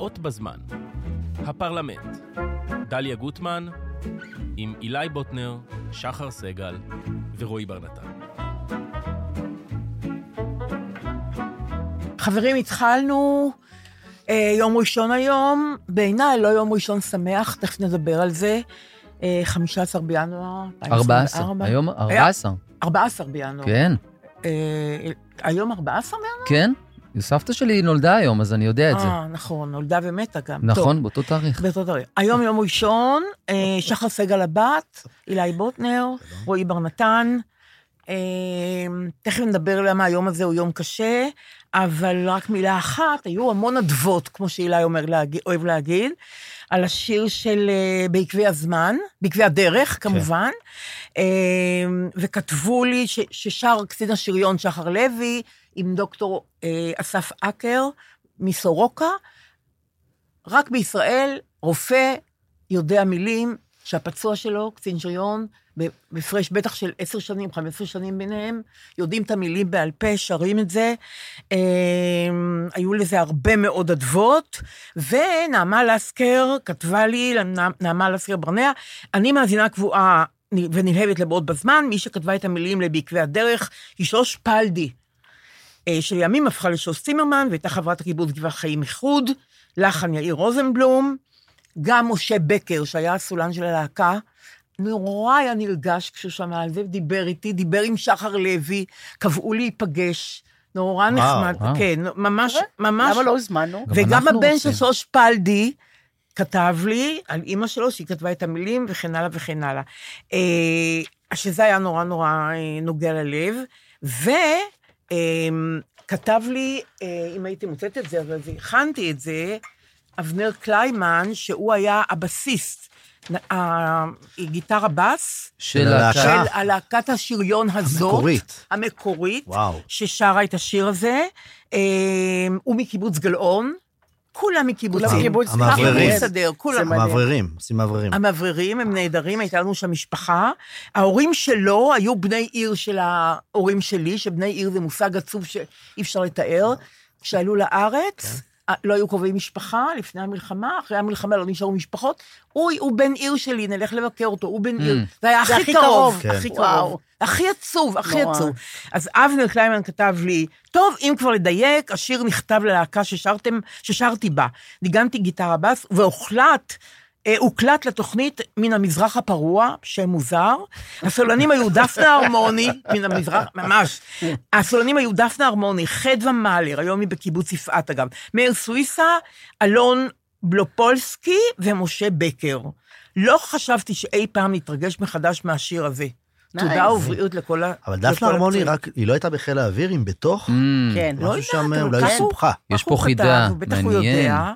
הבאות בזמן. הפרלמנט. דליה גוטמן, עם אילי בוטנר, שחר סגל ורועי בר נתן. חברים, התחלנו אה, יום ראשון היום, בעיניי לא יום ראשון שמח, תכף נדבר על זה. אה, 15 בינואר 14, 2024. היום 14. 14 בינואר. כן, אה, היום 14 בינואר? כן. סבתא שלי נולדה היום, אז אני יודע את זה. אה, נכון, נולדה ומתה גם. טוב, נכון, באותו תאריך. באותו תאריך. היום יום ראשון, אה, שחר סגל הבת, אילי בוטנר, רועי בר נתן. אה, תכף נדבר למה היום הזה הוא יום קשה, אבל רק מילה אחת, היו המון אדוות, כמו שאילי להגיד, אוהב להגיד, על השיר של אה, בעקבי הזמן, בעקבי הדרך, כמובן, אה, וכתבו לי ש, ששר קצין השריון שחר לוי, עם דוקטור אה, אסף אקר מסורוקה, רק בישראל רופא יודע מילים שהפצוע שלו, קצין שריון, בהפרש בטח של עשר שנים, חמש עשרה שנים ביניהם, יודעים את המילים בעל פה, שרים את זה. אה, היו לזה הרבה מאוד אדוות, ונעמה לסקר כתבה לי, נעמה לסקר ברנע, אני מאזינה קבועה ונלהבת לבעוד בזמן, מי שכתבה את המילים לבעקבי הדרך היא שוש פלדי. אה, שלימים הפכה לשוס צימרמן, והייתה חברת הקיבוץ גבעת חיים איחוד, לחן יאיר רוזנבלום, גם משה בקר, שהיה הסולן של הלהקה, נורא היה נרגש כשהוא שמע על זה, דיבר איתי, דיבר עם שחר לוי, קבעו להיפגש, נורא נחמד, וואו. כן, ממש, ממש, למה לא הזמנו? גם וגם הבן. של שוש פלדי כתב לי על אימא שלו, שהיא כתבה את המילים וכן הלאה וכן הלאה. אה, שזה היה נורא נורא אה, נוגע ללב, וכתב לי, אה, אם הייתי מוצאת את זה, אבל הכנתי את זה, אבנר קליימן, שהוא היה הבסיסט, נ- ה- גיטרה בס, של הלהקה. הלהקה. של הלהקת השריון הזאת. המקורית. המקורית. וואו. ששרה את השיר הזה. אה, הוא מקיבוץ גלאון, כולם גלאון. המאווררים. המאווררים, עושים מאווררים. המאווררים הם נהדרים, הייתה לנו שם משפחה. ההורים שלו היו בני עיר של ההורים שלי, שבני עיר זה מושג עצוב שאי אפשר לתאר. כשעלו לארץ, אה, לא היו קרובי משפחה לפני המלחמה, אחרי המלחמה לא נשארו משפחות. הוא, הוא בן עיר שלי, נלך לבקר אותו, הוא בן עיר. זה היה זה הכי הכי קרוב. כן. הכי וואו. קרוב. הכי עצוב, הכי נורא. עצוב. אז אבנר קליימן כתב לי, טוב, אם כבר לדייק, השיר נכתב ללהקה ששרתם, ששרתי בה. ניגנתי גיטרה בס, והוחלט, הוקלט לתוכנית מן המזרח הפרוע, שם מוזר. הסולנים היו דפנה הרמוני, מן המזרח, ממש. הסולנים היו דפנה הרמוני, חדווה מאלר, היום היא בקיבוץ יפעת אגב, מאיר סוויסה, אלון בלופולסקי ומשה בקר. לא חשבתי שאי פעם נתרגש מחדש מהשיר הזה. תודה. ובריאות לכל ה... אבל דפנה הרמוני. רק, היא לא הייתה בחיל האוויר, אם בתוך, Mm, כן. לא יודעת, שם אולי הוא- סופחה. יש פה חידה, כתב, בטח הוא מעניין. יודע.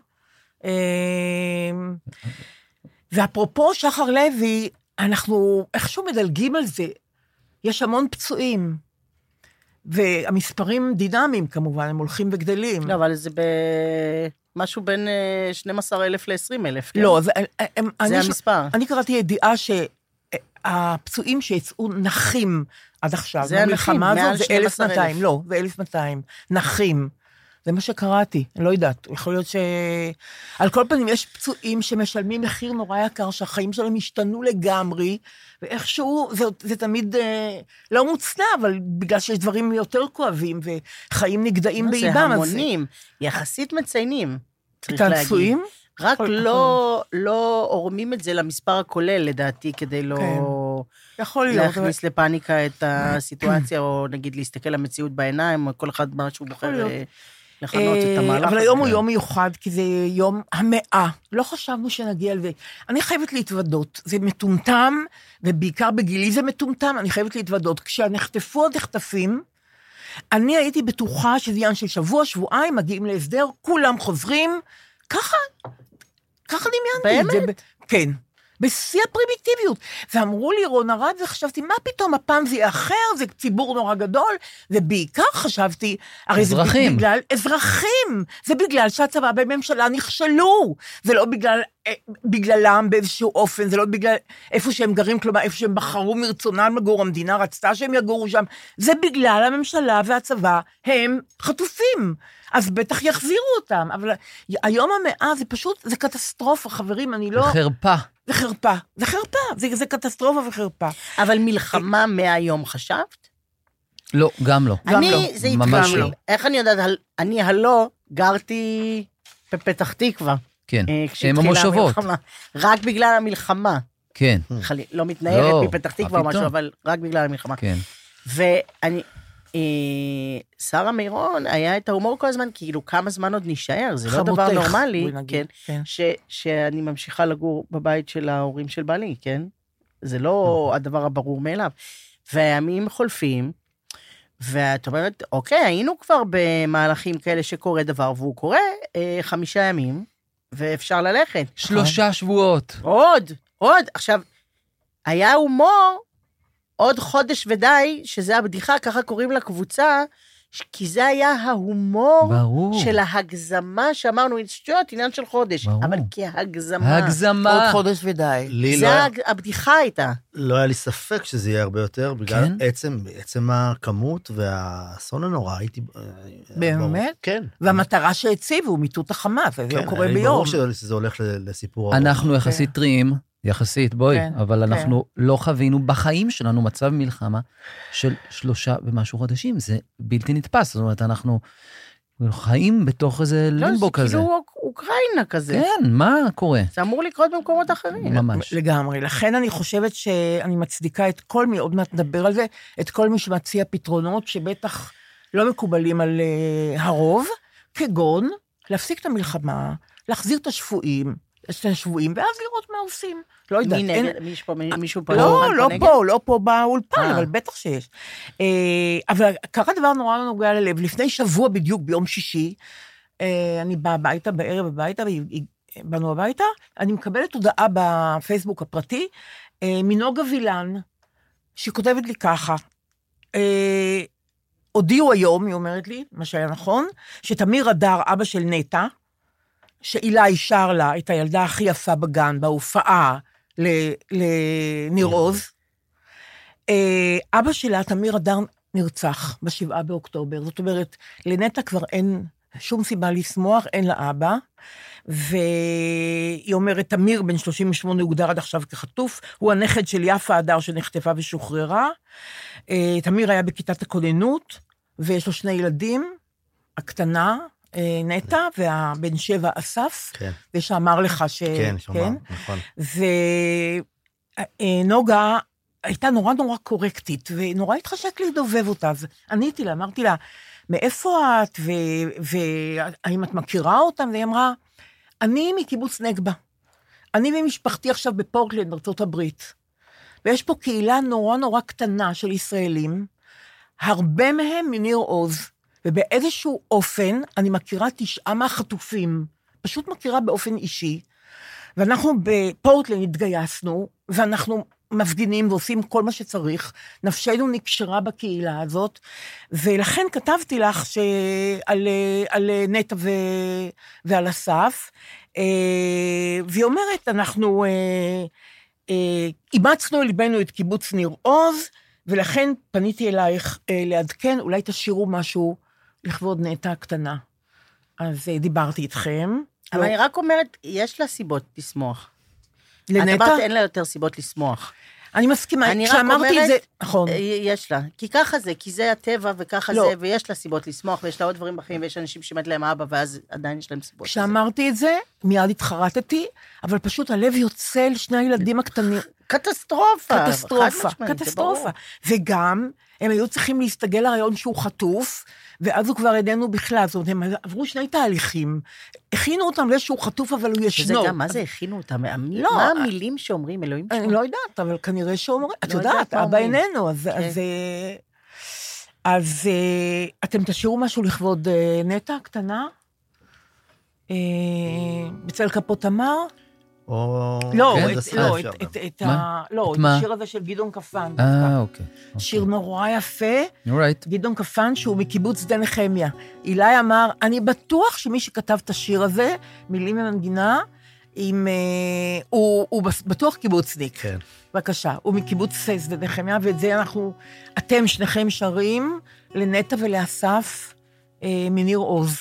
ואפרופו שחר לוי, אנחנו איכשהו מדלגים על זה. יש המון פצועים, והמספרים דינמיים כמובן, הם הולכים וגדלים. לא, אבל זה במשהו בין אה, 12,000 ל-20,000, כן? לא, זה, הם, זה אני, המספר. אני קראתי ידיעה שהפצועים שיצאו נחים עד עכשיו, זה הנחים, מעל הזאת, זה 12,000. 1,200, לא, זה 1,200, נחים. זה מה שקראתי, אני לא יודעת, יכול להיות ש... על כל פנים, יש פצועים שמשלמים מחיר נורא יקר, שהחיים שלהם השתנו לגמרי, ואיכשהו, זה, זה תמיד אה, לא מוצנע, אבל בגלל שיש דברים יותר כואבים, וחיים נגדעים זה באיבם, אז... המונים, יחסית מציינים, את צריך להגיד. הפצועים? רק יכול- לא, לא עורמים את זה למספר הכולל, לדעתי, כדי לא כן. יכול להיות. אבל- להכניס לפאניקה את הסיטואציה, או נגיד להסתכל למציאות בעיניים, או כל אחד מה שהוא בוחר. אה, לכנות את אה, המהלך אבל. היום הוא כן. יום מיוחד, כי זה יום המאה. לא חשבנו שנגיע לזה. אני חייבת להתוודות, זה מטומטם, ובעיקר בגילי זה מטומטם, אני חייבת להתוודות. כשנחטפו הנחטפים, אני הייתי בטוחה שזה עניין של שבוע, שבועיים, מגיעים להסדר, כולם חוזרים, ככה, ככה דמיינתי. באמת? כן. בשיא הפרימיטיביות. ואמרו לי רון ארד, וחשבתי, מה פתאום, הפעם זה יהיה אחר, זה ציבור נורא גדול, ובעיקר חשבתי, הרי אזרחים. זה בגלל אזרחים, זה בגלל שהצבא והממשלה נכשלו, זה לא בגלל בגללם באיזשהו אופן, זה לא בגלל איפה שהם גרים, כלומר, איפה שהם בחרו מרצונם לגור, המדינה רצתה שהם יגורו שם, זה בגלל הממשלה והצבא, הם חטופים. אז בטח יחזירו אותם, אבל היום המאה זה פשוט, זה קטסטרופה, חברים, אני לא... חרפה. זה חרפה, זה חרפה, זה, זה קטסטרופה וחרפה. אבל מלחמה מהיום חשבת? לא, גם לא. גם אני, לא. זה ממש התקרב לא. לי. איך אני יודעת, אני הלא גרתי בפתח תקווה. כן, אה, הם כשהתחילה המושבות. המלחמה. רק בגלל המלחמה. כן, חלי- לא מתנערת לא, מפתח תקווה או משהו? אבל רק בגלל המלחמה. כן. ואני, אה, שרה מירון, היה את ההומור כל הזמן, כאילו, כמה זמן עוד נישאר? זה לא דבר נורמלי, נגיד, כן, כן. ש, שאני ממשיכה לגור בבית של ההורים של בעלי, כן? זה לא הדבר הברור מאליו. והימים חולפים, ואת אומרת, אוקיי, היינו כבר במהלכים כאלה שקורה דבר, והוא קורה אה, חמישה ימים, ואפשר ללכת. שלושה שבועות. עוד, עוד. עכשיו, היה הומור עוד חודש ודי, שזה הבדיחה, ככה קוראים לקבוצה, כי זה היה ההומור ברור. של ההגזמה שאמרנו, שטויות, עניין של חודש. ברור. אבל כהגזמה. עוד הגזמה. חודש ודי. לי לא, זה היה- הג- הבדיחה הייתה. לא היה לי ספק שזה יהיה הרבה יותר, בגלל כן? עצם, עצם הכמות והאסון הנורא, הייתי... אה, באמת? ברור. כן. והמטרה שהציבו, מיטוט החמאס, זה כן, לא קורה ביום. ברור שזה- הולך לסיפור. אנחנו יחסית טריים, יחסית, בואי, כן, אבל כן. אנחנו לא חווינו בחיים שלנו מצב מלחמה של שלושה ומשהו חודשים, זה בלתי נתפס. זאת אומרת, אנחנו חיים בתוך איזה לא, לימבו זה כזה. כאילו אוק- אוקראינה כזה. כן, מה קורה? זה אמור לקרות במקומות אחרים. ממש. לגמרי. לכן אני חושבת שאני מצדיקה את כל מי, עוד מעט נדבר על זה, את כל מי שמציע פתרונות שבטח לא מקובלים על uh, הרוב, כגון להפסיק את המלחמה, להחזיר את השבויים, את השבויים, ואז לראות מה עושים. לא יודעת. מי אין- נגד? מי יש פה? מי- מישהו פה? לא, לא נגד? פה, לא פה באולפן, אה. אבל בטח שיש. אה, אבל קרה דבר נורא נוגע ללב. לפני שבוע בדיוק, ביום שישי, אה, אני באה הביתה, בערב הביתה, באנו הביתה, אני מקבלת הודעה בפייסבוק הפרטי אה, מנוגה וילן, שהיא כותבת לי ככה, אה, הודיעו היום, היא אומרת לי, מה שהיה נכון, שתמיר אדר, אבא של נטע, שאילי שר לה את הילדה הכי יפה בגן, בהופעה לניר עוז, אה, אבא שלה, תמיר אדר, נרצח בשבעה באוקטובר. זאת אומרת, לנטע כבר אין שום סיבה לשמוח, אין לה אבא. והיא אומרת, תמיר, בן 38, הוגדר עד עכשיו כחטוף, הוא הנכד של יפה הדר שנחטפה ושוחררה. אה, תמיר היה בכיתת הכוננות, ויש לו שני ילדים, הקטנה, נטע, והבן שבע, אסף, כן, ושאמר לך ש... כן, שמע, נכון. ונוגה הייתה נורא נורא קורקטית, ונורא התחשק לי לדובב אותה. אז עניתי לה, אמרתי לה, מאיפה את, ו- והאם את מכירה אותם? והיא אמרה, אני מקיבוץ נגבה. אני ומשפחתי עכשיו בפורטלנד, ארצות הברית. ויש פה קהילה נורא נורא קטנה של ישראלים, הרבה מהם מניר עוז, ובאיזשהו אופן אני מכירה תשעה מהחטופים, פשוט מכירה באופן אישי, ואנחנו בפורטלנד התגייסנו, ואנחנו מפגינים ועושים כל מה שצריך, נפשנו נקשרה בקהילה הזאת, ולכן כתבתי לך שעל, על נטע ו, ועל אסף, אה, והיא אומרת, אנחנו אה, אה, אימצנו אל ליבנו את קיבוץ ניר עוז, ולכן פניתי אלייך אה, לעדכן, אולי תשאירו משהו לכבוד נטע הקטנה. אז אה, דיברתי איתכם. אבל לא, אני רק אומרת, יש לה סיבות לשמוח. את לנטע? אמרת, אין לה יותר סיבות לשמוח. אני מסכימה, אני כשאמרתי את אומרת, זה, נכון. אה, יש לה. כי ככה זה, כי זה הטבע וככה לא. זה, ויש לה סיבות לשמוח, ויש לה עוד דברים בחיים, ויש אנשים שמת להם אבא, ואז עדיין יש להם סיבות. כשאמרתי את זה, מיד התחרטתי, אבל פשוט הלב יוצא לשני הילדים הקטנים. קטסטרופה. קטסטרופה, קטסטרופה. וגם, הם היו צריכים להסתגל לרעיון שהוא חטוף, ואז הוא כבר איננו בכלל. זאת אומרת, הם עברו שני תהליכים. הכינו אותם שהוא חטוף, אבל הוא שזה ישנו. גם, מה זה הכינו אותם? לא, מה אה, המילים שאומרים, אלוהים אני? לא יודעת, אבל כנראה שאומרים, את לא יודעת אבא. איננו, אז... כן. אז, אה, אה, אתם תשאירו משהו לכבוד נטע הקטנה? בצל כפות תמר? או... לא, כן, את- לא, את-. את- את? ה- לא, את את? השיר הזה של גדעון קפן. אה, אוקיי. שיר נורא יפה, אורייט. גדעון קפן, שהוא מקיבוץ שדה נחמיה. אילי אמר, אני בטוח שמי שכתב את השיר הזה, מילים ומנגינה, עם... אה, הוא, הוא בטוח קיבוצניק. כן. בבקשה. הוא מקיבוץ שדה נחמיה, ואת זה אנחנו, אתם שניכם שרים לנטע ולאסף אה, מניר עוז.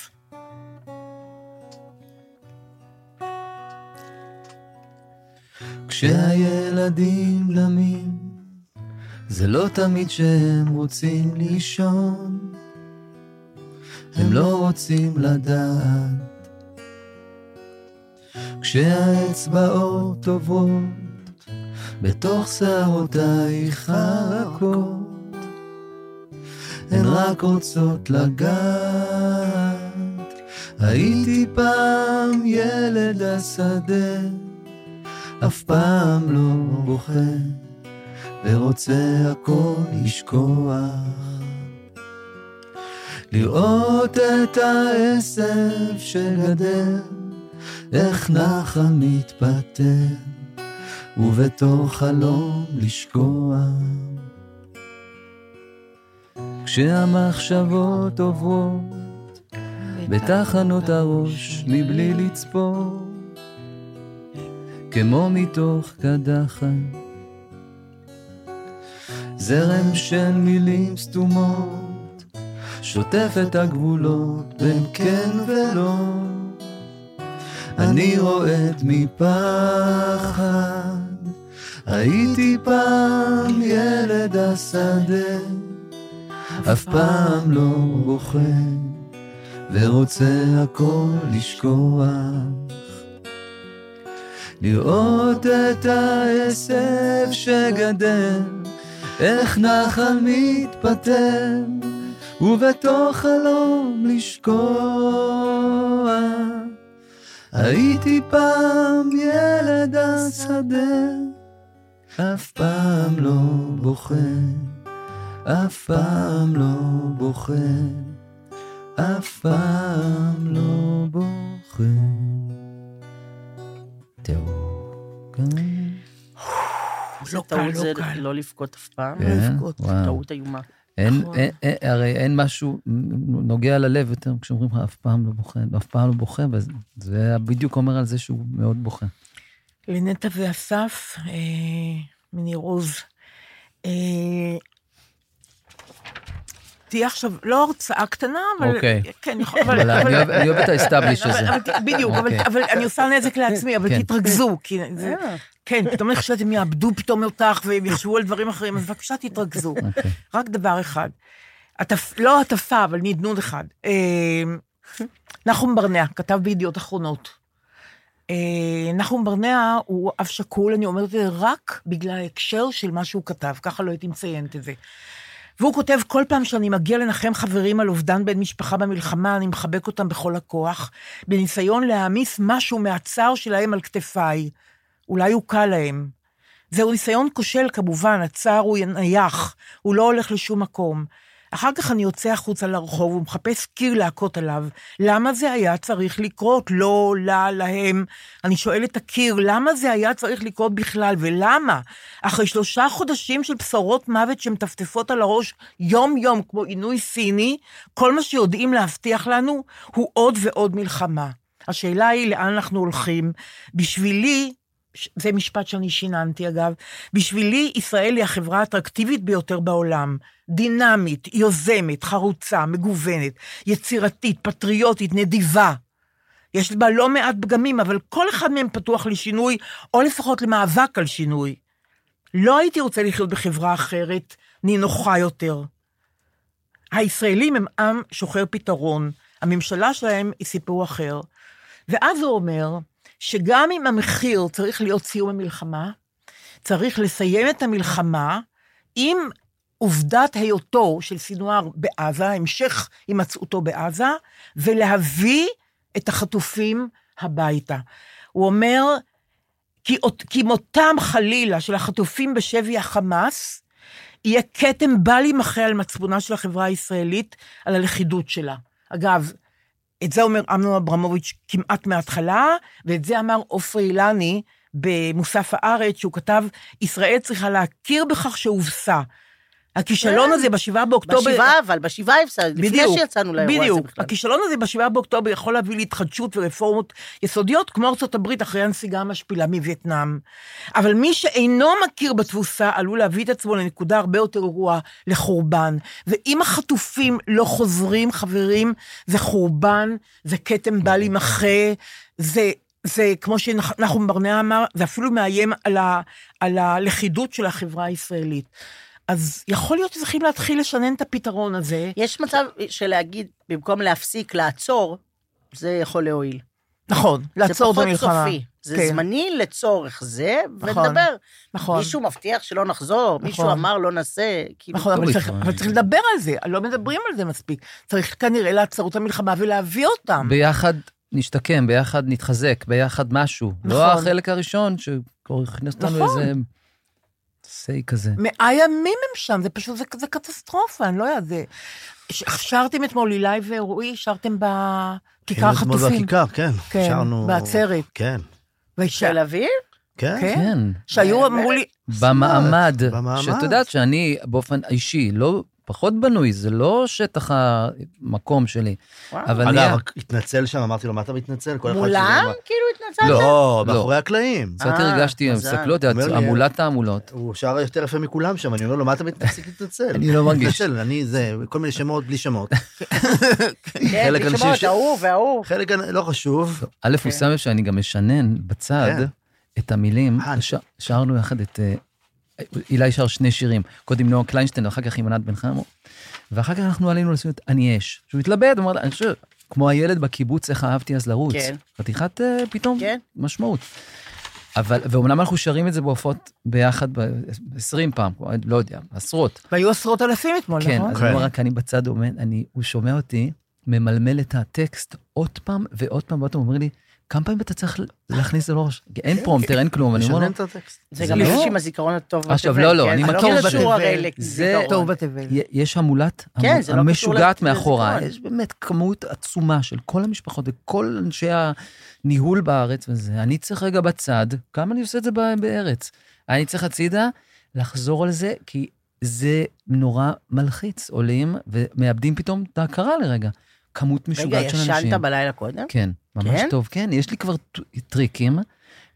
כשהילדים למים, זה לא תמיד שהם רוצים לישון, הם לא רוצים לדעת. כשהאצבעות עוברות בתוך שערותייך הרכות, הן רק רוצות לגעת. הייתי פעם ילד השדה, אף פעם לא בוכה, ורוצה הכל לשכוח. לראות את העשב שגדל, איך נחל מתפטר, ובתוך חלום לשקוע. כשהמחשבות עוברות בתחנות הראש מבלי לצפור, כמו מתוך קדחת. זרם של מילים סתומות, שוטף את הגבולות בין כן ולא. אני רועד מפחד, הייתי פעם ילד השדה, אף פעם לא בוכה, ורוצה הכל לשכוח. לראות את העשב שגדל, איך נחל מתפטר, ובתוך חלום לשקוע. הייתי פעם ילד השדה, אף פעם לא בוכה, אף פעם לא בוכה, אף פעם לא בוכה. לא קל, טעות לא זה קל. לא לבכות אף פעם. כן, לבכות. וואו. טעות איומה. אין, נכון. אין, אין, הרי אין משהו נוגע ללב יותר כשאומרים לך אף פעם לא בוכה, אף פעם לא בוכה, וזה בדיוק אומר על זה שהוא מאוד בוכה. לנטע ואסף אה, מניר עוז. אה, תהיה עכשיו, לא הרצאה קטנה, אבל... אוקיי. כן, יכול, אבל אני אוהב- את האסטאבליש אבל- הזה. בדיוק, אבל- אוקיי. אבל אני עושה נזק לעצמי, אבל כן. תתרכזו, כי זה... אה, כן, פתאום אני חושבת שהם יאבדו פתאום אותך והם יחשבו על דברים אחרים, אז בבקשה תתרכזו. אוקיי. רק דבר אחד. לא הטפה, אבל נדנוד אחד. אה, נחום ברנע, כתב בידיעות אחרונות. אה, נחום ברנע הוא אב שכול, אני אומרת את זה רק בגלל ההקשר של מה שהוא כתב, ככה לא הייתי מציינת את זה. והוא כותב, כל פעם שאני מגיע לנחם חברים על אובדן בן משפחה במלחמה, אני מחבק אותם בכל הכוח, בניסיון להעמיס משהו מהצער שלהם על כתפיי. אולי הוא קל להם. זהו ניסיון כושל כמובן, הצער הוא נייח, הוא לא הולך לשום מקום. אחר כך אני יוצא החוצה לרחוב ומחפש קיר להכות עליו. למה זה היה צריך לקרות? לא, לה, להם. אני שואל את הקיר, למה זה היה צריך לקרות בכלל, ולמה? אחרי שלושה חודשים של בשורות מוות שמטפטפות על הראש יום-יום כמו עינוי סיני, כל מה שיודעים להבטיח לנו הוא עוד ועוד מלחמה. השאלה היא לאן אנחנו הולכים. בשבילי, זה משפט שאני שיננתי אגב, בשבילי ישראל היא החברה האטרקטיבית ביותר בעולם. דינמית, יוזמת, חרוצה, מגוונת, יצירתית, פטריוטית, נדיבה. יש בה לא מעט פגמים, אבל כל אחד מהם פתוח לשינוי, או לפחות למאבק על שינוי. לא הייתי רוצה לחיות בחברה אחרת, נינוחה יותר. הישראלים הם עם שוחר פתרון, הממשלה שלהם היא סיפור אחר. ואז הוא אומר שגם אם המחיר צריך להיות סיום המלחמה, צריך לסיים את המלחמה עם עובדת היותו של סינואר בעזה, המשך הימצאותו בעזה, ולהביא את החטופים הביתה. הוא אומר, כי, כי מותם חלילה של החטופים בשבי החמאס, יהיה כתם בל יימחה על מצפונה של החברה הישראלית, על הלכידות שלה. אגב, את זה אומר אמנון אברמוביץ' כמעט מההתחלה, ואת זה אמר עופרי אילני במוסף הארץ, שהוא כתב, ישראל צריכה להכיר בכך שהובסה. הכישלון כן. הזה בשבעה באוקטובר... בשבעה, אבל בשבעה הפסד, לפני שיצאנו לאירוע הזה בדיוק. בכלל. הכישלון הזה בשבעה באוקטובר יכול להביא להתחדשות ורפורמות יסודיות, כמו ארצות הברית אחרי הנסיגה המשפילה מווייטנאם. אבל מי שאינו מכיר בתבוסה עלול להביא את עצמו לנקודה הרבה יותר גרועה, לחורבן. ואם החטופים לא חוזרים, חברים, זה חורבן, זה כתם בל יימחה, זה... זה, כמו שנחום ברנע אמר, זה אפילו מאיים על, ה, על הלכידות של החברה הישראלית. אז יכול להיות שצריכים להתחיל לשנן את הפתרון הזה. יש מצב של להגיד, במקום להפסיק, לעצור, זה יכול להועיל. נכון, לעצור את זה. פחות סופי. זה כן. זמני לצורך זה, נכון, ונדבר. נכון. מישהו מבטיח שלא נחזור, מישהו אמר לא נעשה, כאילו... נכון, אבל צריך, אבל צריך לדבר על זה, לא מדברים על זה מספיק. צריך כנראה לעצור את המלחמה ולהביא אותם. ביחד נשתקם, ביחד נתחזק, ביחד משהו. לא נכון. החלק הראשון שכבר הכניס אותנו נכון. איזה סיי כזה. מאה ימים הם שם, זה פשוט, זה, זה קטסטרופה, אני לא יודעת, זה... ש- שרתם אתמול, אילי ורועי, שרתם בכיכר אתמול החטופים. בכיכר, כן. כן, שרנו... בעצרת. כן. וש... תל אביב? כן. כן? כן. שהיו, אמרו לי, במעמד, במעמד. שאת יודעת שאני באופן אישי לא פחות בנוי, זה לא שטח המקום שלי. וואו. אבל. אגב, התנצל שם, אמרתי לו, מה אתה מתנצל? כל אחד מולם? שזה- כאילו התנצלת? לא, לא. מאחורי הקלעים. קצת אה, הרגשתי. מסתכלות, המולת תעמולות. הוא שר יותר יפה מכולם שם, אני אומר לו, מה אתה מתנצל? אני לא מרגיש. אני זה, כל מיני שמות בלי שמות. כן, חלק בלי אנשים שמות, ההוא וההוא. חלק לא חשוב. א', הוא שם לב שאני גם משנן בצד כן. את המילים. אה, שרנו יחד את... אילי שר שני שירים, קודם נועה קליינשטיין, ואחר כך עם ענת בן חמו. ואחר כך אנחנו עלינו את אני אש. שהוא התלבט, אמר, אני חושב, כמו הילד בקיבוץ, איך אהבתי אז לרוץ. כן. חתיכת אה, פתאום כן. משמעות. אבל, ואומנם אנחנו שרים את זה בהופעות ביחד ב-20 פעם, לא יודע, עשרות. והיו עשרות אלפים אתמול, כן, נכון? אז כן. אני אומר, רק אני בצד עומד, אני, הוא שומע אותי, ממלמל את הטקסט עוד פעם ועוד פעם ועוד פעם, הוא אומר לי, כמה פעמים אתה צריך להכניס את זה לראש? אין פרומטר, אין כלום, אני אומר לו. זה גם לא- מישהו עם הזיכרון הטוב עכשיו, בתבל, לא, לא, כן? אני זה מכיר לא את זה. זה-. טוב בתבל. י- יש המולת, כן, לא המשוגעת. מאחורה, יש באמת כמות עצומה של כל המשפחות וכל אנשי הניהול בארץ וזה. אני צריך רגע בצד, כמה אני עושה את זה ב- בארץ. אני צריך הצידה לחזור על זה, כי זה נורא מלחיץ. עולים ומאבדים פתאום את ההכרה לרגע. כמות רגע, משוגעת של אנשים. ישנת בלילה קודם? כן, ממש כן? טוב, כן. יש לי כבר טריקים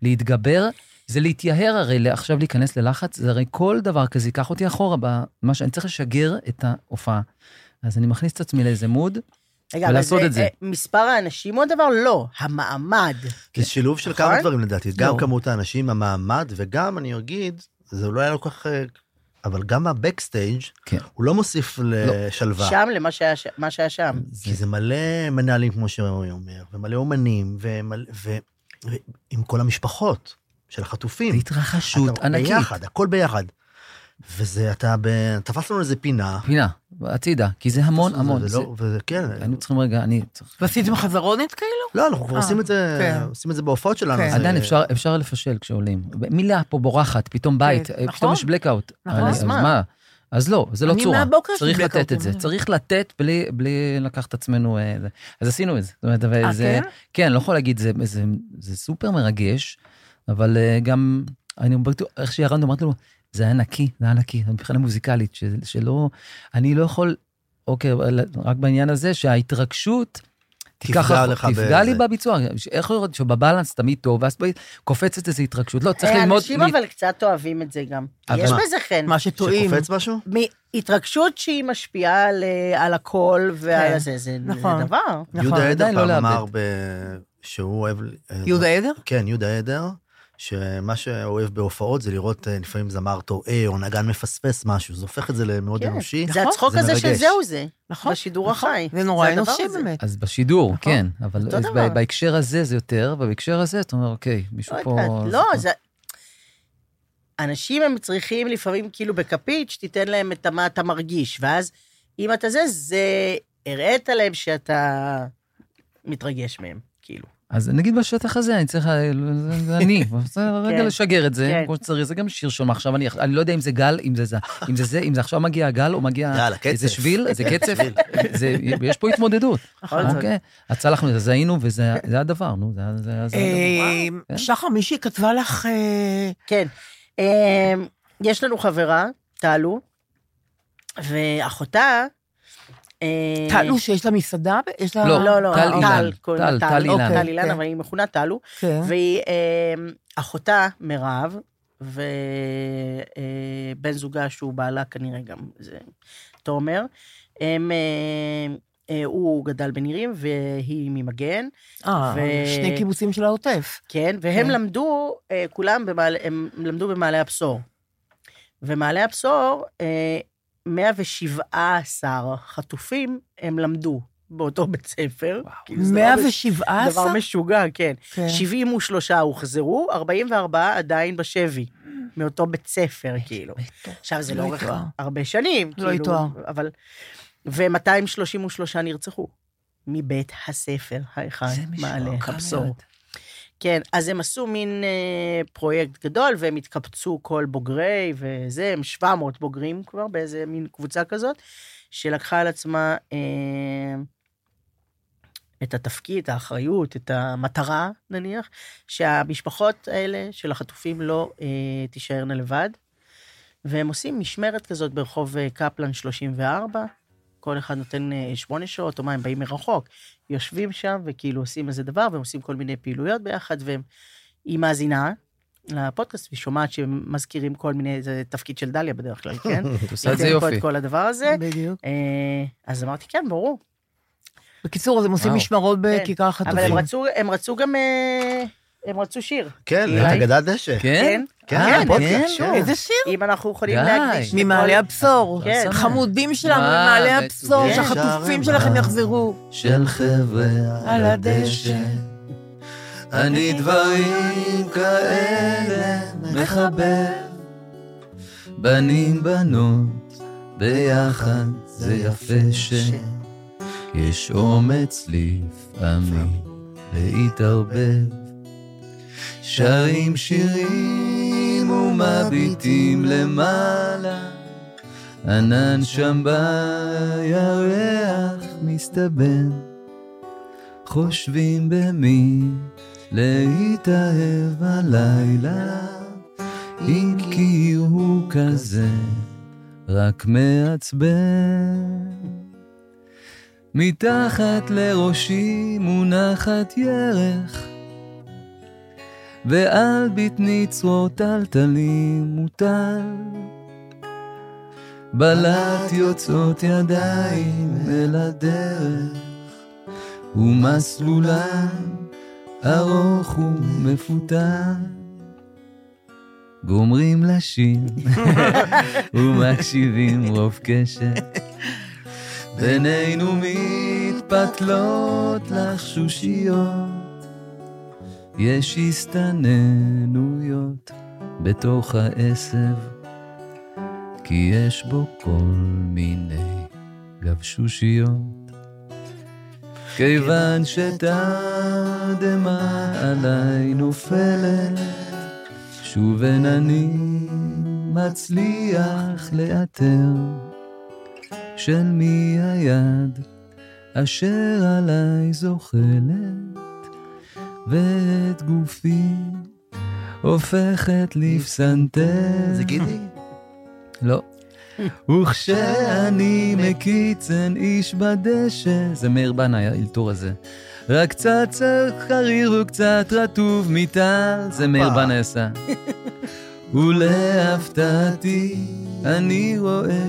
להתגבר, זה להתייהר הרי, עכשיו להיכנס ללחץ, זה הרי כל דבר כזה ייקח אותי אחורה, במה שאני צריך לשגר את ההופעה. אז אני מכניס את עצמי לאיזה מוד, רגע, אבל ולעשות את זה. אה, מספר האנשים הוא הדבר? לא, המעמד. זה שילוב של נכון? כמה דברים לדעתי, גם לא. כמות האנשים, המעמד, וגם, אני אגיד, זה לא היה כל כך... אבל גם הבקסטייג', כן. הוא לא מוסיף לשלווה. שם למה שהיה ש- מה שהיה שם. כי זה מלא מנהלים, כמו שרועי אומר, ומלא אומנים, ומלא- ו- ועם כל המשפחות של החטופים. והתרחשות אתה ענקית. ביחד, הכל ביחד. וזה, אתה, ב- תפס לנו איזה פינה. פינה, הצידה, כי זה המון וזה המון. לא- זה- וזה, כן. היינו צריכים רגע, אני צריך... ועשיתם חזרונת כאילו? לא, אנחנו כבר אה, עושים את זה, כן. עושים את זה בהופעות שלנו. כן. עדיין אה, אפשר, אפשר לפשל כשעולים. מילה פה בורחת, פתאום בית, כן, אה, נכון. פתאום יש blackout. נכון. אז אז מה? אז לא, זה לא אני צורה. מהבוקר יש לי צריך לתת את זה, אני- צריך לתת בלי, בלי לקחת את עצמנו... אה, זה. אז עשינו את זה. זאת אומרת, אבל אה, זה... כן? כן, לא יכול להגיד, זה, זה, זה סופר מרגש, אבל אה, גם, אני בטוח, איך שירדנו, אמרתי לו, זה היה נקי, זה היה נקי, מבחינה מוזיקלית, ש, שלא, אני לא יכול, אוקיי, רק בעניין הזה, שההתרגשות, תיקח תפגע לך תפגע לי. בביצוע, איך לראות שבבלנס תמיד טוב, ואז קופצת איזו התרגשות. לא, צריך ללמוד... אנשים אבל קצת אוהבים את זה גם. יש? בזה חן. מה שטועים. שקופץ משהו? התרגשות שהיא משפיעה על, אה, על הכל ועל כן, זה, זה נכון. דבר. נכון, יהודה עדר עדיין לא פעם לאבד. אמר. שהוא אוהב... אה, יהודה עדר? כן, יהודה עדר, שמה שאוהב בהופעות זה לראות אה, לפעמים זמר טועה או נגן מפספס משהו, זה הופך את זה למאוד כן. אנושי. זה נכון, הצחוק זה הזה של. זהו זה, נכון. בשידור נכון. החי. זה נורא אנושי. באמת. אז בשידור, נכון. כן, אבל. ב- בהקשר הזה זה יותר, ובהקשר הזה אתה אומר, אוקיי, מישהו לא פה... יודעת, לא, זה... אנשים הם צריכים לפעמים כאילו בכפית, שתיתן להם את מה אתה מרגיש, ואז אם אתה זה, זה הראית להם שאתה מתרגש מהם, כאילו. אז נגיד בשטח הזה, אני צריך, זה- אני, רגע כן. לשגר את זה, כן. כמו שצריך, זה גם שיר שם עכשיו, אני לא יודע אם זה גל, אם זה זה, אם זה זה, אם זה עכשיו מגיע הגל, או מגיע. איזה שביל, איזה קצף, זה- יש פה התמודדות. זאת. אוקיי, אז צלחנו את זה, היינו, וזה זה הדבר, נו, זה זה- זה הדבר. אה, כן. שחר, מישהי כתבה לך... אה, כן. אמ, יש לנו חברה, טלו, ואחותה... אה, טלו שיש לה מסעדה? יש לה... לא, לא, לא, טל טל, אילן. טל, טל אילן. טל אוקיי, אילן, כן. אבל היא מכונה טלו. כן. והיא אה, אחותה מירב, ובן זוגה שהוא בעלה כנראה גם, זה תומר. הם, אה, אה, הוא גדל בנירים והיא ממגן, אה, ו- שני קיבוצים של העוטף. כן, והם כן. למדו, אה, כולם, במעלה, הם למדו במעלה הבשור. ומעלה הבשור, אה, 117 חטופים הם למדו באותו בית ספר. כאילו, זה דבר- 117? דבר משוגע, כן. כן. 73 הוחזרו, 44 עדיין בשבי, מאותו בית ספר, כאילו. עכשיו, זה לא יתואר. הרבה שנים, לא כאילו, יתואר. אבל... ו-233 נרצחו מבית הספר האחד זה מעלה הבשור. כן, אז הם עשו מין אה, פרויקט גדול, והם התקבצו כל בוגרי, וזה, הם 700 בוגרים כבר באיזה מין קבוצה כזאת, שלקחה על עצמה אה, את התפקיד, את האחריות, את המטרה, נניח, שהמשפחות האלה של החטופים לא אה, תישארנה לבד, והם עושים משמרת כזאת ברחוב אה, קפלן 34, כל אחד נותן אה, שמונה שעות, או מה, הם באים מרחוק. יושבים שם וכאילו עושים איזה דבר, והם עושים כל מיני פעילויות ביחד, והיא מאזינה לפודקאסט, והיא שומעת שהם מזכירים כל מיני, זה תפקיד של דליה בדרך כלל, כן? את עושה את זה יופי. את כל הדבר הזה. בדיוק. אה, אז אמרתי, כן, ברור. בקיצור, אז הם עושים. משמרות כן. בכיכר אבל החטופים. הם רצו, הם רצו גם, אה, הם רצו שיר. כן, אולי? את אגדת דשא. כן? כן, אה, הפודקאסט, כן? איזה שיר? אם אנחנו יכולים די. להקדיש... ממעלה הבשור. כן. חמודים שלנו מה, ממעלה הבשור, כן. שהחטופים שלכם יחזרו. של חבר'ה על הדשא. אני דברים כאלה מחבר. בנים בנות ביחד זה יפה שיש אומץ לפעמים להתערבב. שרים שירים ומביטים למעלה, ענן שם בירח מסתבן. חושבים במי להתאהב הלילה, אם כי הוא כזה רק מעצבן. מתחת לראשי מונחת ירך, ועל בטני צרור טלטלים מוטל. בלט יוצאות ידיים אל הדרך, ומסלולן ארוך ומפותל. גומרים לשיר ומקשיבים רוב קשת. בינינו מתפתלות לחשושיות, יש הסתננויות בתוך העשב, כי יש בו כל מיני גבשושיות. כיוון שתדהמה עליי נופלת, שוב אין אני מצליח לאתר של מי היד אשר עליי זוחלת, ואת גופי הופכת לפסנתר. זה גידי? לא. וכשאני מקיצן איש בדשא, זה מאיר בנאי, האלתור הזה. רק קצת חריר וקצת רטוב מטל, זה מאיר בנאי עשה. ולהפתעתי אני רואה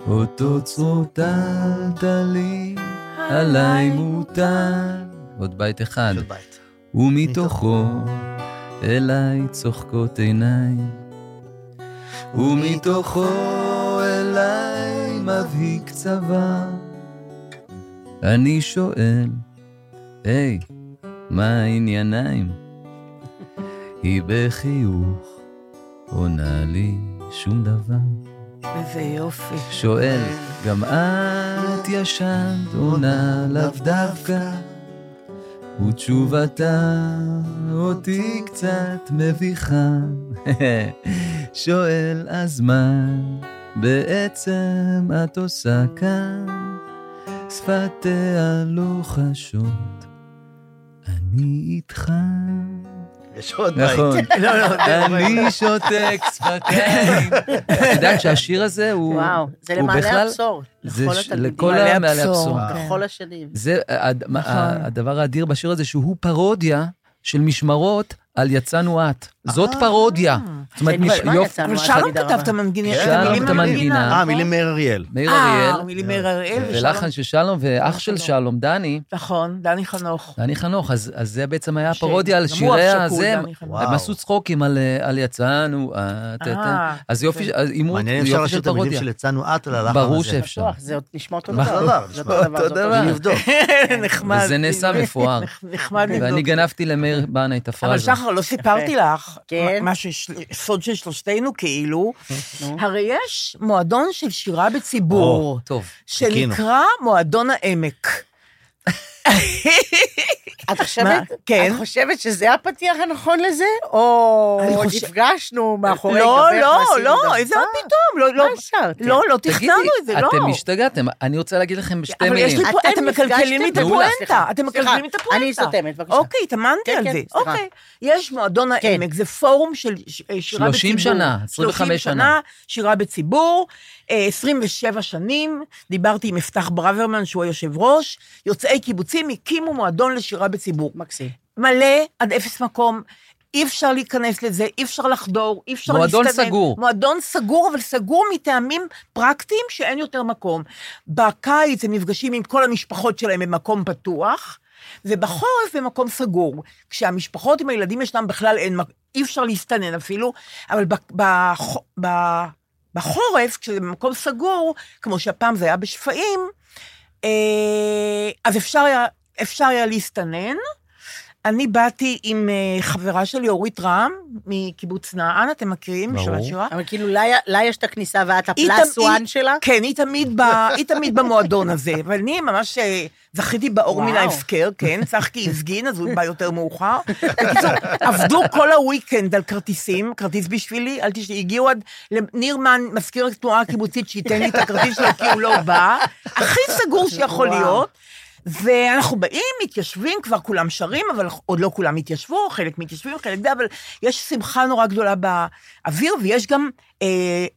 שאותו צרור טלטלים עליי מוטל. עוד בית אחד. בית. ומתוכו אליי צוחקות עיניים, ומתוכו אליי מבהיק צבא. אני שואל, היי, מה הענייניים? היא בחיוך עונה לי שום דבר. איזה יופי. שואל, גם את ישנת עונה לאו דווקא, ותשובתה אותי קצת מביכה. שואל, אז מה בעצם את עושה כאן? שפתיה לוחשות, אני איתך. יש עוד בית. נכון. לא, לא, אני שותק שפתיים. את יודעת שהשיר הזה הוא... וואו, זה למעלה בכלל- הבשור. זה לכל. לכל המעלה הבשור. כן. בכל השנים. זה נכון. הדבר האדיר בשיר הזה, שהוא פרודיה של משמרות על יצאנו את. זאת פרודיה. זאת אומרת, כן, יופי-? אבל שלום כתב. את המנגינה, כן. אה, מילים מאיר אריאל. מאיר אה, אריאל, מילים מאיר אריאל. ולחן של שלום, ואח של. שלום, דני, נכון, דני חנוך. דני חנוך, אז אז זה בעצם היה ש- פרודיה על הוא שירי הזה. הם עשו צחוקים על אה, על יצאנו, אה, ת- ת- אה, אז יופי, אז הימור, מעניין אם אפשר יופי לשיר של את המילים פרודיה. של יצאנו את על הלחן הזה. ברור שאפשר. זה עוד נשמע אותו? דבר. אותו דבר. אבדוק. נחמד. וזה נעשה. מפואר. נחמד לבדוק. ואני גנבתי למאיר בנאי את אבל הפרזה. שחר, לא סיפרתי לך, כן. מה שש- סוד של שלושתנו כאילו. הרי יש מועדון של שירה בציבור. שנקרא מועדון העמק. את חושבת? כן. את חושבת שזה הפתיח הנכון לזה? או נפגשנו מאחורי לא, גבך לא, ועשינו לא, דבר? איזה מה פתאום, לא, לא? לא, לא תכננו את זה, לא. אתם השתגעתם, אני רוצה להגיד לכם בשתי אבל יש מילים. לי פה, אתם מקלקלים לי את? הפואנטה, אתם מקלקלים לי את הפואנטה. אני סותמת, בבקשה. אוקיי, התאמנתי כן, על כן, זה. אוקיי. יש מועדון כן. העמק, זה פורום של אה, שירה בציבור. 30 שנה, 25 שנה. שירה בציבור, אה, 27 שנים, דיברתי עם יפתח ברוורמן, שהוא היושב ראש, יוצאי קיבוצים הקימו מועדון לשירה בציבור. מקסים. מלא עד אפס מקום. אי אפשר להיכנס לזה, אי אפשר לחדור, אי אפשר להסתנן. מועדון סגור. מועדון סגור, אבל סגור מטעמים פרקטיים שאין יותר מקום. בקיץ הם נפגשים עם כל המשפחות שלהם במקום פתוח, ובחורף במקום סגור. כשהמשפחות עם הילדים ישנם בכלל אין, אי אפשר להסתנן אפילו, אבל ב, בח, ב, בחורף, כשזה במקום סגור, כמו שהפעם זה היה בשפיים, אה, אז אפשר היה, אפשר היה להסתנן. אני באתי עם אה, חברה שלי, אורית רם, מקיבוץ נען, אתם מכירים? ברור. משבת שירה? אבל כאילו, לה יש את הכניסה ואת הפלאס וואן שלה? כן, היא תמיד, ב, היא תמיד במועדון הזה, אבל אני ממש אה, זכיתי באור מן. ההפקר, כן, צחקי הפגין, אז הוא בא יותר מאוחר. בקיצור, עבדו כל הוויקנד על כרטיסים, כרטיס בשבילי, אל תשאלי, הגיעו עד לנירמן, מזכיר התנועה הקיבוצית, שייתן לי את הכרטיס שלו, כי הוא לא בא, הכי סגור שיכול. להיות. ואנחנו באים, מתיישבים, כבר כולם שרים, אבל עוד לא כולם התיישבו, חלק מתיישבים, חלק זה, אבל יש שמחה נורא גדולה באוויר, ויש גם אה,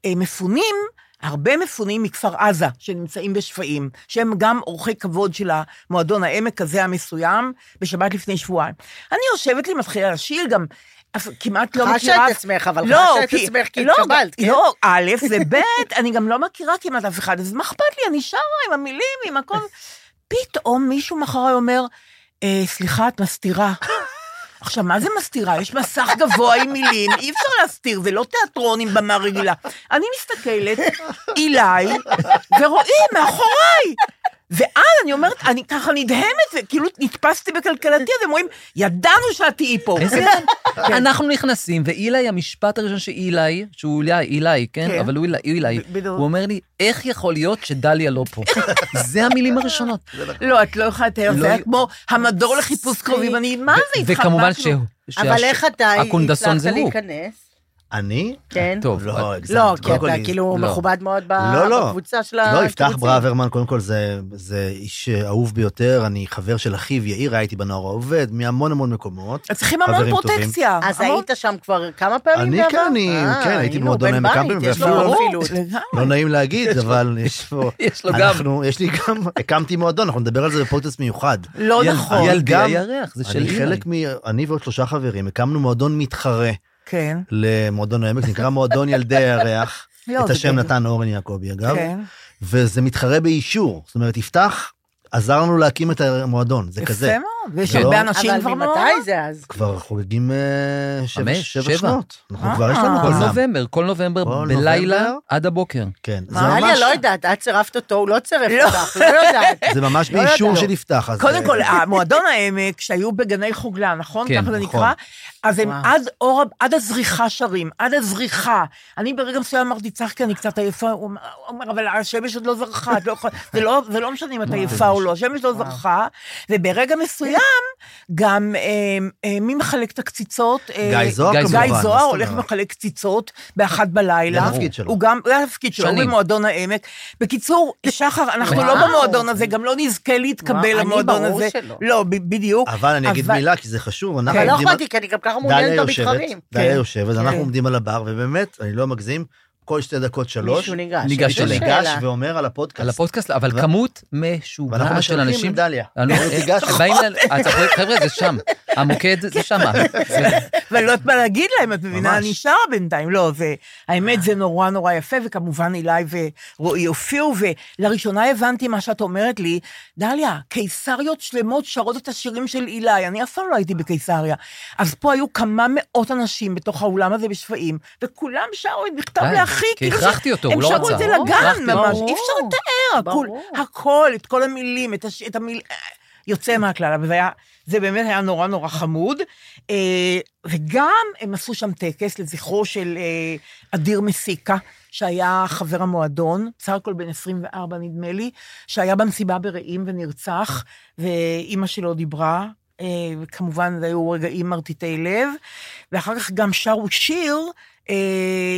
אה, מפונים, הרבה מפונים מכפר עזה, שנמצאים בשפיים, שהם גם אורחי כבוד של המועדון העמק הזה המסוים, בשבת לפני שבועיים. אני יושבת לי, מתחילה לשיר, גם אף- כמעט לא חשה מכירה... את עצמך, אבל לא, חשה את כי- עצמך כי לא, התקבלת, כן? לא, א', וב', אני גם לא מכירה כמעט אף אחד, אז מה אכפת לי, אני שרה עם המילים, עם הכל. פתאום מישהו מאחוריי אומר, אה, סליחה, את מסתירה. עכשיו, מה זה מסתירה? יש מסך גבוה עם מילים, אי אפשר להסתיר, זה לא תיאטרון עם במה רגילה. אני מסתכלת, אילי, ורואים מאחוריי. ואז אני אומרת, אני ככה נדהמת, וכאילו נתפסתי בקלקלתי, אז הם אומרים, ידענו שאת תהיי פה. איזה... אנחנו נכנסים, ואילי, המשפט הראשון של אילי, שהוא אילי, אילי, כן? כן. אבל הוא אילי. הוא אומר לי, איך יכול להיות שדליה לא פה? זה המילים הראשונות. לא, את לא יכולה לתאר, לא- זה היה כמו המדור לחיפוש קרובים, אני, מה זה, וכמובן התחבקנו. ש... אבל שהש- איך אתה זה הצלחת הוא. להיכנס? אני? כן. טוב, לא, הגזמת. לא, כי אתה כאילו לא. מכובד מאוד לא, לא. בקבוצה של לא, יפתח הקיבוצים. ברוורמן, קודם כל זה, זה איש אהוב ביותר, אני חבר של אחיו יאיר, הייתי בנוער העובד, מהמון המון מקומות. אז צריכים המון. פרוטקציה. אז היית שם כבר כמה פעמים אני בעבר? כן, אני- אה, כן, הייתי במועדון קמפינג, יש לו ואפילו-. לא נעים להגיד, אבל יש פה... יש לו גם. יש לי גם, הקמתי מועדון, אנחנו נדבר על זה בפודקאסט מיוחד. לא נכון. ילדי הירח, זה של. חלק מ... אני ועוד שלושה חברים, הקמנו מועדון מתחרה כן. למועדון העמק, נקרא מועדון ילדי הירח. לא, את השם. נתן אורן יעקבי, אגב. כן. וזה מתחרה באישור. זאת אומרת, יפתח עזר לנו להקים את המועדון, זה כזה. יפה מאוד, ויש זה לא- הרבה אנשים כבר אבל מאוד. ממתי זה אז? כבר חוגגים אה, שבע. שנות. אנחנו אה. כבר, יש לנו כל. נובמבר, כל נובמבר, בלילה. עד הבוקר. כן, זה ממש, לא יודעת, את צירפת אותו, הוא לא צירף לא. אותך, לא יודעת. זה ממש לא באישור. של יפתח. אז, קודם אה, כל, המועדון העמק, שהיו בגני חוגלה, נכון? כן, ככה זה נכון. נקרא? אז הם. עד אור, עד הזריחה שרים, עד הזריחה. אני ברגע מסוים אמרתי, צחקי, אני קצת עייפה. הוא אומר- אבל השמש עוד לא זרחה, לא לא- זה לא משנה אם את עייפה או לו, השמש לא זרחה, וברגע מסוים גם אה, אה, מי מחלק את הקציצות? אה, גיא זוהר כמובן. גיא זוהר הולך? ומחלק קציצות באחת בלילה. זה התפקיד שלו. הוא גם, זה התפקיד שלו, הוא. במועדון העמק. בקיצור, שחר, אנחנו. לא במועדון הזה, גם לא נזכה להתקבל למועדון ברור הזה. שלא. לא, בדיוק. אבל אני אגיד מילה, כי זה חשוב. אנחנו אבל לא לי, כי אני גם ככה מעוניינת במתחרים. דליה כן. יושבת, אנחנו כן. עומדים על הבר, ובאמת, אני לא מגזים, כל שתי דקות שלוש, מישהו ניגש. ניגש מישהו אליה. ניגש. ואומר על הפודקאסט. על הפודקאסט, אבל ו- כמות ואנחנו משוגעת של משלחים אנשים. דליה. אני- לא תיגש. באים ל... אנחנו- חבר'ה, זה שם. המוקד זה שם. זה- ואני לא יודעת מה להגיד להם, את מבינה. אני שרה בינתיים. לא, זה, האמת זה נורא נורא יפה, וכמובן אילי ורועי הופיעו, ולראשונה הבנתי מה שאת אומרת לי, דליה, קיסריות שלמות שרות את השירים של אילי, אני אף פעם לא הייתי בקיסריה. אז פה היו כמה מאות אנשים בתוך האולם הזה בשפיים, וכולם שרו את מכתב די, לאחי, כי הכרחתי אותו, הוא לא הם שרו רצה. את זה לגן. ממש. אי אפשר לתאר, הכול. הכל, את כל המילים, את, המיל... יוצא מהכלל, אבל זה באמת היה נורא נורא חמוד. אה, וגם הם עשו שם טקס לזכרו של אה, אדיר מסיקה, שהיה חבר המועדון, בסך הכל בן 24 נדמה לי, שהיה במסיבה ברעים ונרצח, ואימא שלו דיברה. אה, וכמובן, זה היו רגעים מרטיטי לב, ואחר כך גם שרו שיר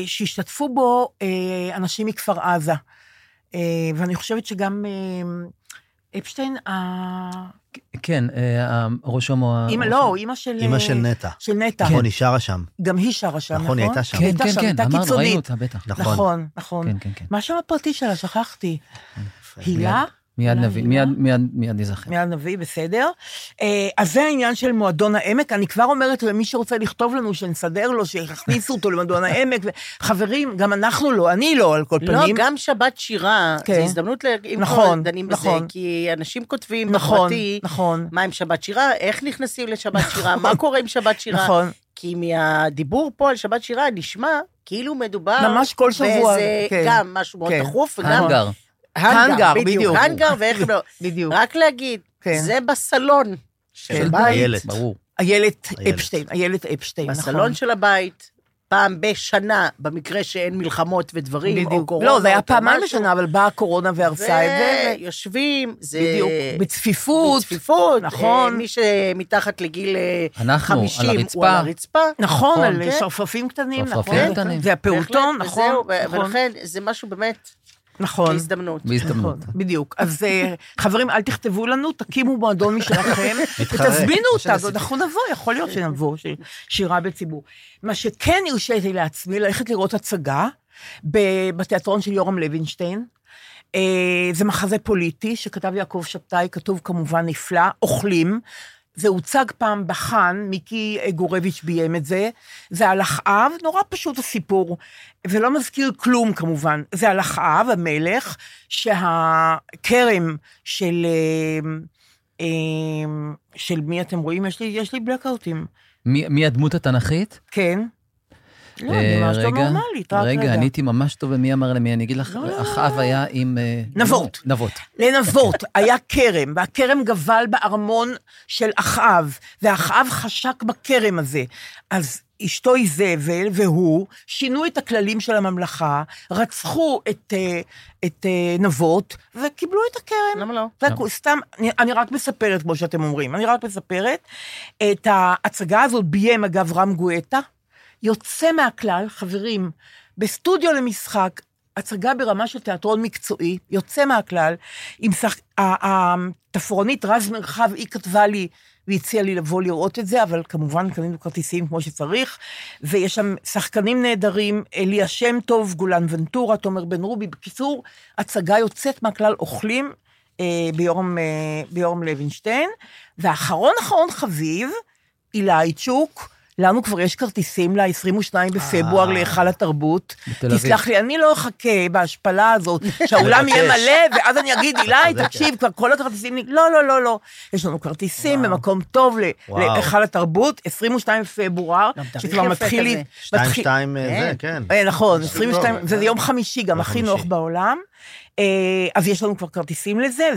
שהשתתפו בו אה, אנשים מכפר עזה. אה, ואני חושבת שגם אה, אפשטיין, ה- כן, אה, ראש המו... אימא, לא, אימא של... אימא אה, של נטע. של נטע. נכון, היא שרה שם. גם היא שרה שם, נכון? נכון, היא הייתה שם. כן, כן, כן, הייתה אמרנו. ראינו אותה, בטח. נכון. נכון, נכון. כן, כן, כן. מה השם הפרטי שלה? שכחתי. הילה? מיד נביא, הילה? מיד, מיד, מיד נזכר. מיד נביא, בסדר. אה, אז זה העניין של מועדון העמק. אני כבר אומרת למי שרוצה לכתוב לנו, שנסדר לו, שיכניסו אותו למועדון העמק. חברים, גם אנחנו לא, אני לא, על כל לא, פנים. גם שבת שירה, כן. זו הזדמנות, ל- אם נכון, דנים נכון. בזה, כי אנשים כותבים נכון, בפרטי, נכון, מה עם שבת שירה, איך נכנסים לשבת שירה, מה קורה עם שבת שירה. נכון. כי מהדיבור פה על שבת שירה נשמע כאילו מדובר... ממש כל שבוע, באיזה כן. גם משהו מאוד כן. דחוף, וגם... האנגר. בדיוק. האנגר, ואיך לא... בדיוק. רק להגיד, כן. זה בסלון של. בית. ברור. איילת. אפשטיין, איילת אפשטיין, נכון. בסלון של הבית, פעם בשנה, במקרה שאין מלחמות ודברים, או בדיוק. קורונה. לא, זה היה או פעמיים. בשנה, אבל באה הקורונה והרסה את זה. ויושבים, זה... בדיוק. בצפיפות. בצפיפות. נכון. אה, מי שמתחת לגיל אה, אנחנו, על 50 הוא הרצפה. על הרצפה. נכון, נכון, על כן. שרפרפים קטנים, שרפרפים נכון. קטנים. זה הפעוטון, נכון. וזהו, נכון. ולכן זה משהו באמת נכון. להזדמנות. בהזדמנות. נכון, בדיוק. אז אה, חברים, אל תכתבו לנו, תקימו מועדון משלכם, ותזמינו כמו אותנו. אנחנו נבוא, יכול להיות שנבוא, שירה בציבור. מה שכן הרשיתי לעצמי, ללכת לראות הצגה בתיאטרון של יורם לוינשטיין. אה, זה מחזה פוליטי שכתב יעקב שבתאי, כתוב כמובן נפלא, אוכלים. זה הוצג פעם בחאן, מיקי גורביץ' ביים את זה. זה על אחאב, נורא פשוט הסיפור, ולא מזכיר כלום כמובן. זה על אחאב, המלך, שהכרם של... אה, אה, של מי אתם רואים? יש לי, יש לי בלקאוטים. מי מי הדמות התנ"כית? כן. לא, אה, אני ממש לא רגע, נורמלית, רק רגע. רגע, אני הייתי ממש טוב במי אמר למי, אני אגיד לך, לא, לא, אחאב לא. היה עם... אה, נבות. נבות. לנבות, היה כרם, והכרם גבל בארמון של אחאב, ואחאב חשק בכרם הזה. אז אשתו איזבל והוא שינו את הכללים של הממלכה, רצחו את, אה, את אה, נבות, וקיבלו את הכרם. למה לא? הכול, סתם, אני, אני רק מספרת, כמו שאתם אומרים, אני רק מספרת. את ההצגה הזאת ביים, אגב, רם גואטה. יוצא מהכלל, חברים, בסטודיו למשחק, הצגה ברמה של תיאטרון מקצועי, יוצא מהכלל, עם שח... ה- התפרונית רז מרחב, היא כתבה לי והציעה לי לבוא לראות את זה, אבל כמובן קנינו כרטיסים כמו שצריך, ויש שם שחקנים נהדרים, אליה שם טוב, גולן ונטורה, תומר בן רובי. בקיצור, הצגה יוצאת מהכלל, אוכלים אה, ביורם, אה, ביורם לוינשטיין, ואחרון אחרון חביב, אילייצ'וק, לנו כבר יש כרטיסים ל-22 בפברואר אה. להיכל התרבות. תסלח לי, אני לא אחכה בהשפלה הזאת, שהאולם יהיה. מלא, ואז אני אגיד, אילי, זה תקשיב, כבר כל הכרטיסים... נ-" לא, לא, לא, לא. יש לנו כרטיסים במקום טוב. להיכל התרבות, 22 בפברואר, שכבר מתחיל... כזה. לי- שתיים, מתחיל- שתיים, אה, זה, כן. אה, נכון, טוב, 22, אה. וזה יום חמישי, גם הכי. נוח בעולם. אז יש לנו כבר כרטיסים לזה,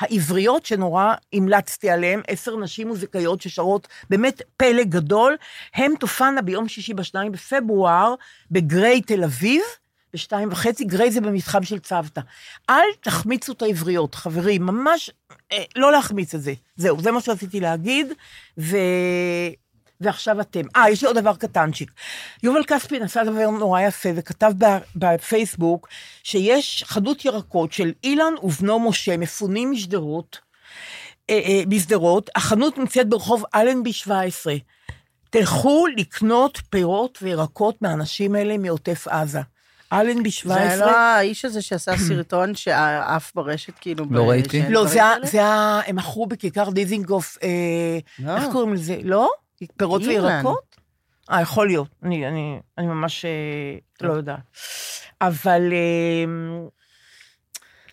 והעבריות שנורא המלצתי עליהן, עשר נשים מוזיקאיות ששרות באמת פלא גדול, הן תופענה ביום שישי בשניים בפברואר בגריי תל אביב, בשתיים וחצי, גריי זה במתחם של צוותא. אל תחמיצו את העבריות, חברים, ממש אה, לא להחמיץ את זה. זהו, זה מה שרציתי להגיד, ו... ועכשיו אתם. אה, יש לי עוד דבר קטנצ'יק. יובל כספי עשה דבר נורא יפה וכתב ב- בפייסבוק שיש חדות ירקות של אילן ובנו משה, מפונים משדרות, אה, אה, בשדרות, החנות נמצאת ברחוב אלנבי 17. תלכו לקנות פירות וירקות מהאנשים האלה מעוטף עזה. אלנבי זה 17. לא האיש הזה שעשה סרטון שעף ברשת, כאילו... לא ראיתי. לא, זה, ה- כאלה? זה ה... הם מכרו בכיכר דיזינגוף, אה, לא. איך קוראים לזה? לא? פירות. וירקות? אה, יכול להיות. אני, אני, אני ממש אה, לא יודעת. אבל... אה,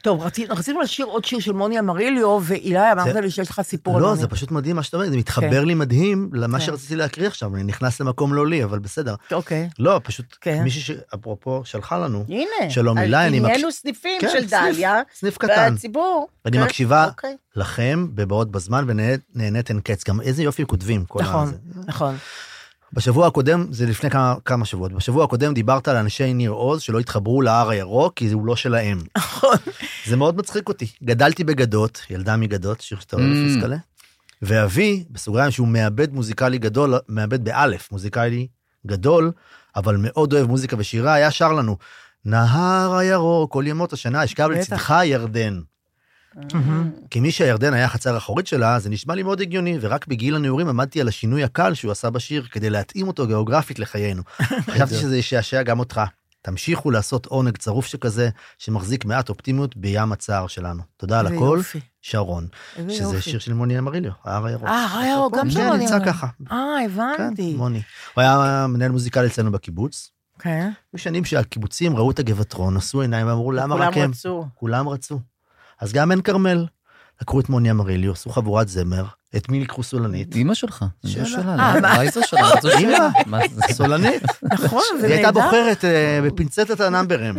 טוב, רצי- רצינו לשיר עוד שיר של מוני אמריליו, ואילי, אמרת לי שיש לך סיפור על לא, מוני. זה פשוט מדהים מה שאתה אומר, זה מתחבר לי מדהים למה כן. שרציתי להקריא עכשיו, אני נכנס למקום לא לי, אבל בסדר. אוקיי. לא, פשוט כן. מישהי שאפרופו שלחה לנו, הנה. שלום, אילי, אני נהיינו מקש- סניפים כן, של דליה, סניף קטן. והציבור. אני כן, מקשיבה אוקיי. לכם בבעות בזמן ונהנית אין קץ, גם איזה יופי כותבים. כל נכון, הזה. נכון. בשבוע הקודם, זה לפני כמה, כמה שבועות, בשבוע הקודם דיברת על אנשי ניר עוז שלא התחברו להר הירוק כי הוא לא שלהם. נכון. זה מאוד מצחיק אותי. גדלתי בגדות, ילדה מגדות, שיר שאתה אוהב Mm. פסקלה, ואבי, בסוגריים, שהוא מעבד מוזיקלי גדול, מעבד באלף, מוזיקלי גדול, אבל מאוד אוהב מוזיקה ושירה, היה שר לנו, נהר הירוק, כל ימות השנה, אשכב. לצדך ירדן. מהמם. כמי שהירדן היה חצר אחורית שלה, זה נשמע לי מאוד הגיוני, ורק בגיל הנעורים עמדתי על השינוי הקל שהוא עשה בשיר כדי להתאים אותו גיאוגרפית לחיינו. חשבתי שזה ישעשע גם אותך. תמשיכו לעשות עונג צרוף שכזה, שמחזיק מעט אופטימיות בים הצער שלנו. תודה על הכל. שרון. שזה. שיר של מוני אמריליו, ההר הירוק. אה, הר הירוק, גם של כן, נמצא. ככה. אה, כן, הבנתי. מוני. הוא היה מנהל מוזיקלי אצלנו בקיבוץ. כן. היו שנים שהקיבוצים ראו את הגבעטרון, עשו עיניים ואמרו, למה כולם רק הם? רצו. כולם רצו. אז גם עין כרמל. לקחו את מוני אמריליו, עשו חבורת זמר, את מי לקחו סולנית? אימא שלך. לא. אה, איזה שלה? מה זו אימא. סולנית. נכון, זה היא הייתה נהדר. בוחרת אה, בפינצטת הנאמברים.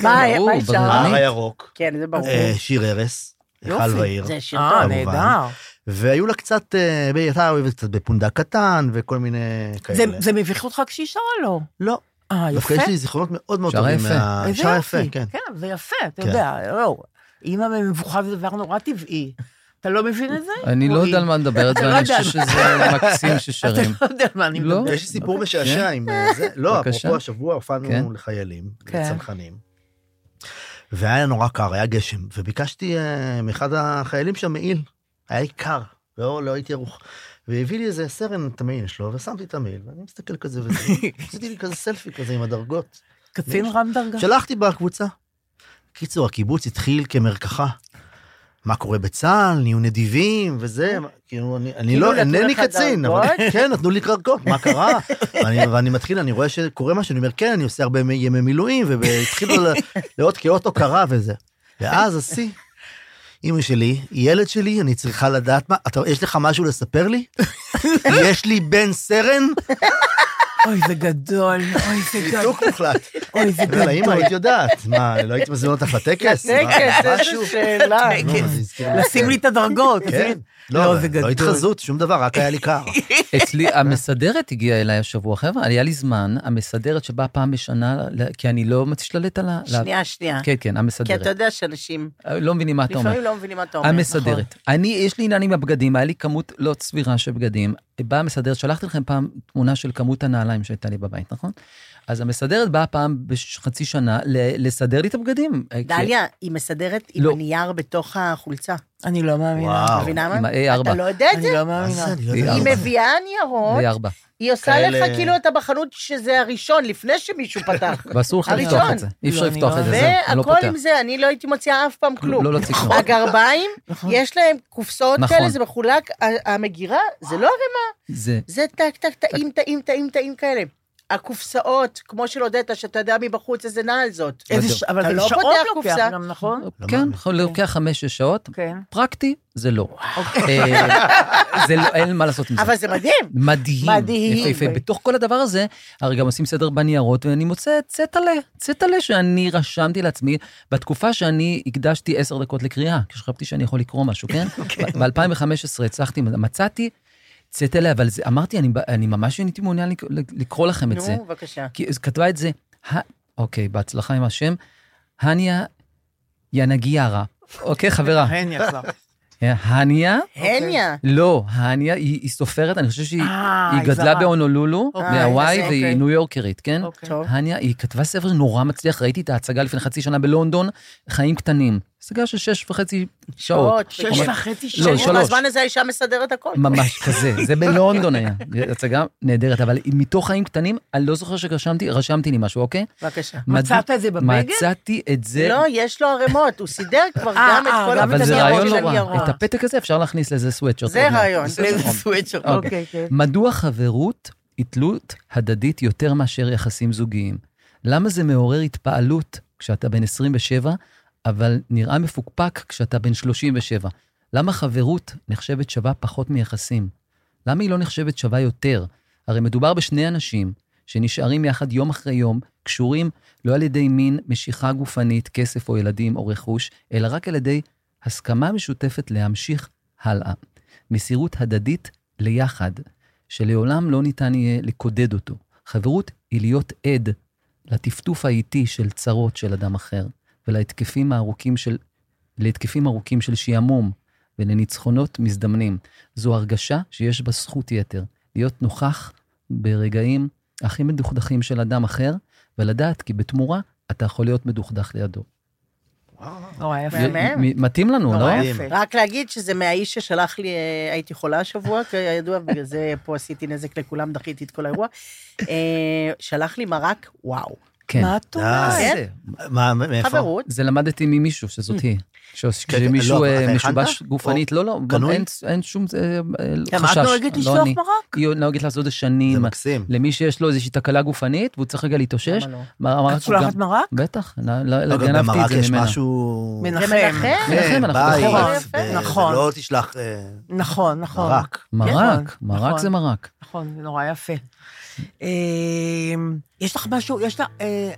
מה אפשר? ברור. ההר הירוק, כן, זה ברור. אה, שיר ארס. היכל ועיר. זה שיר טוב. נהדר. והיו לה קצת, היא הייתה אוהבת קצת בפונדק קטן וכל מיני זה- כאלה. זה מביך אותך כשהיא שרה לו. לא, אה, דווקא יפה. יש לי זיכרונות מאוד מאוד שרה טובים. יפה. איזה שרה יופי. יפה, כן. כן, זה יפה, אתה כן. יודע, לא. אימא במבוכה זה דבר נורא טבעי. אתה לא מבין את זה? אני לא? יודע על מה מדברת, אתה לא ואני יודע חושב שזה מקסים אתה ששרים. לא יודע על מה אני לא. מדברת. יש לי סיפור משעשע עם אה, זה. לא. אפרופו השבוע הופענו כן. לחיילים, כן. לצנחנים. והיה נורא קר, היה גשם, וביקשתי אה, מאחד החיילים שם מעיל. היה לי קר, לא לא הייתי ערוך. והביא לי איזה סרן את המעיל שלו, ושמתי את המעיל, ואני מסתכל כזה וזה. עשיתי לי כזה סלפי כזה עם הדרגות. קצין רם דרגה. שלחתי בקבוצה. קיצור, הקיבוץ התחיל כמרקחה. מה קורה בצה"ל, נהיו נדיבים וזה, כאילו, אני, אני כאילו לא, אינני קצין, אבל? כן, נתנו לי קרקעות, מה קרה? ואני, ואני מתחיל, אני רואה שקורה משהו, אני אומר, כן, אני עושה הרבה ימי מילואים, והתחילו ל- לאות כאות הוקרה וזה. ואז השיא, אמא שלי, ילד שלי, אני צריכה לדעת מה, אתה, יש לך משהו לספר לי? יש לי בן סרן? אוי, זה גדול, אוי, זה גדול. ניתוק מוחלט. אוי, זה גדול. היית יודעת. מה, לא הייתי מזמין אותך לטקס? מה, טקס, משהו? איזה שאלה. לא. לשים לי את הדרגות. כן. לשים- לא, זה לא גדול. התחזות, שום דבר, רק היה לי קר. אצלי, המסדרת הגיעה אליי השבוע, חבר'ה, היה לי זמן, המסדרת שבאה פעם בשנה, כי אני לא משתלט על ה... שנייה, שנייה. כן, כן, כי אתה המסדרת. יודע שאנשים לא מבינים מה אתה אומר. לפעמים לא מבינים מה אתה אומר. המסדרת. אני, יש לי עניין עם הבגדים, היה לי כמות לא סבירה של בגדים. באה המסדרת, שלחתי לכם פעם תמונה של כמות הנעליים שהייתה לי בבית, נכון? אז המסדרת באה פעם בחצי שנה ל- לסדר לי את הבגדים. דליה, היא מסדרת עם לא. הנייר בתוך החולצה. אני לא מאמינה. וואו. מבינה עם מה? ה-A4. אתה לא יודע את זה? לא זה? מאמינה. אני לא היא יודע. היא. מביאה ניירות, זה ארבע. היא עושה לך כאילו אתה בחנות שזה הראשון, לפני שמישהו פתח. ואסור לך. לפתוח את זה. אי אפשר לא, לפתוח את זה, זהו, אני לא והכל פותח. עם זה, אני לא הייתי מוציאה אף פעם כלום. לא להוציא כלום. הגרביים, נכון. יש להם קופסאות נכון. כאלה, זה מחולק, המגירה, זה לא ערימה, זה, זה טק, טק, טעים, טעים, טעים, טעים כאלה. הקופסאות, כמו של עודדה, שאתה יודע מבחוץ איזה נעל זאת. איזה. ש- אבל אתה זה לא שעות פותח לוקח קופסה. גם, נכון? לא כן, לוקח חמש-שש שעות. כן. פרקטי, זה לא. אה, זה לא, אין מה לעשות עם זה. אבל זה מדהים. מדהים. מדהים. יפהפה. בתוך כל הדבר הזה, הרי גם עושים סדר בניירות, ואני מוצא צטלה, צטלה שאני רשמתי לעצמי בתקופה שאני הקדשתי עשר דקות לקריאה, כשחשבתי שאני יכול לקרוא משהו, כן? ב-2015 הצלחתי, מצאתי צטלה, אבל זה, אמרתי, אני, אני ממש הייתי מעוניין לק- לקרוא לכם את זה. נו, בבקשה. כי כתבה את זה, "ה- אוקיי, בהצלחה עם השם. הניה ינגיארה. אוקיי, חברה. הניה כבר. הניה? הניה. לא, הניה היא היא סופרת, אני חושב שהיא אה, גדלה זרה. בהונולולו, אוקיי, בהוואי, אז והיא אוקיי. ניו יורקרית, כן? אוקיי. טוב. הניה, היא כתבה ספר נורא מצליח, ראיתי את ההצגה לפני חצי שנה בלונדון, חיים קטנים. הצגה של שש וחצי שעות. שש וחצי לא, שעות. שלוש. בזמן הזה האישה מסדרת הכל. ממש כזה, זה בלונדון היה. הצגה נהדרת, אבל מתוך חיים קטנים, אני לא זוכר שרשמתי, רשמתי לי משהו, אוקיי? בבקשה. מצאת את זה בבגד? מצאתי את זה, לא, יש לו ערימות, הוא סידר כבר אה, גם את אה, כל אבל זה רעיון של לא. את הפתק הזה אפשר להכניס לזה סוואטשרט. זה. רעיון. לאיזה. אוקיי. אוקיי, כן. מדוע חברות היא תלות הדדית יותר מאשר יחסים זוגיים? למה זה מעורר התפעלות כשאתה בן 27, אבל נראה מפוקפק כשאתה בן 37? למה חברות נחשבת שווה פחות מיחסים? למה היא לא נחשבת שווה יותר? הרי מדובר בשני אנשים שנשארים יחד יום אחרי יום, קשורים לא על ידי מין משיכה גופנית, כסף או ילדים או רכוש, אלא רק על ידי הסכמה משותפת להמשיך הלאה. מסירות הדדית ליחד, שלעולם לא ניתן יהיה לקודד אותו. חברות היא להיות עד לטפטוף האיטי של צרות של אדם אחר, ולהתקפים הארוכים של, להתקפים ארוכים של שעמום, ולניצחונות מזדמנים. זו הרגשה שיש בה זכות יתר, להיות נוכח ברגעים הכי מדוכדכים של אדם אחר, ולדעת כי בתמורה אתה יכול להיות מדוכדך לידו. נורא יפה. מ- מתאים לנו, לא? נורא יפה. רק להגיד שזה מהאיש ששלח לי, אה, הייתי חולה השבוע, כידוע, בגלל זה פה עשיתי נזק לכולם, דחיתי את כל האירוע. אה, שלח לי מרק, וואו. כן. מה את אומרת? כן. מה, מאיפה? חברות. זה למדתי ממישהו, שזאת היא. ש- כשמישהו לא, אה, משובש? גופנית, לא, לא? אין- שום אה, אה, גם חשש. את נוהגת לא לשלוח. מרק? היא נוהגת לעשות את זה זה שנים. מקסים. למי שיש לו איזושהי תקלה גופנית, והוא צריך רגע להתאושש. למה לא? מה- את שולחת מרק? בטח, לא, גנבתי את במרק זה יש ממנה. משהו... מנחם. זה מנחם? מנחם, נכון. ולא תשלח אה, נכון, נכון. מרק. מרק, נכון, מרק זה. מרק. נכון, זה נורא יפה. אה, יש לך משהו, יש לך, אה,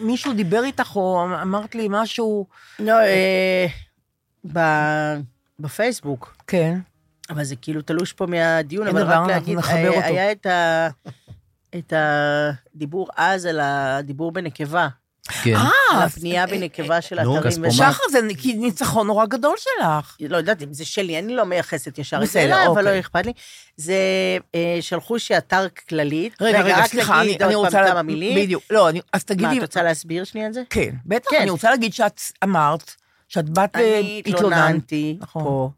מישהו דיבר איתך או אמרת לי משהו, לא, אה, בפייסבוק, כן, אבל זה כאילו תלוש פה מהדיון, אבל רק להגיד, נחבר היה-. את הדיבור אז על הדיבור בנקבה, כן. אה, על הפנייה בנקבה של נו, אתרים. כספומט. וש- שחר זה ניצחון נורא גדול שלך. לא יודעת אם זה שלי, אני לא מייחסת ישר את זה אליי, אבל לא אוקיי. אכפת לי. זה אה, שלחו שאתר כללית, רגע, רגע, רק סליחה, אני אני רוצה... כמה מילים. בדיוק, לא, אני- אז מה, תגידי... את רוצה להסביר שנייה את זה? כן, בטח, כן. אני רוצה להגיד שאת אמרת שאת באת אני והתלוננת. התלוננתי נכון. פה.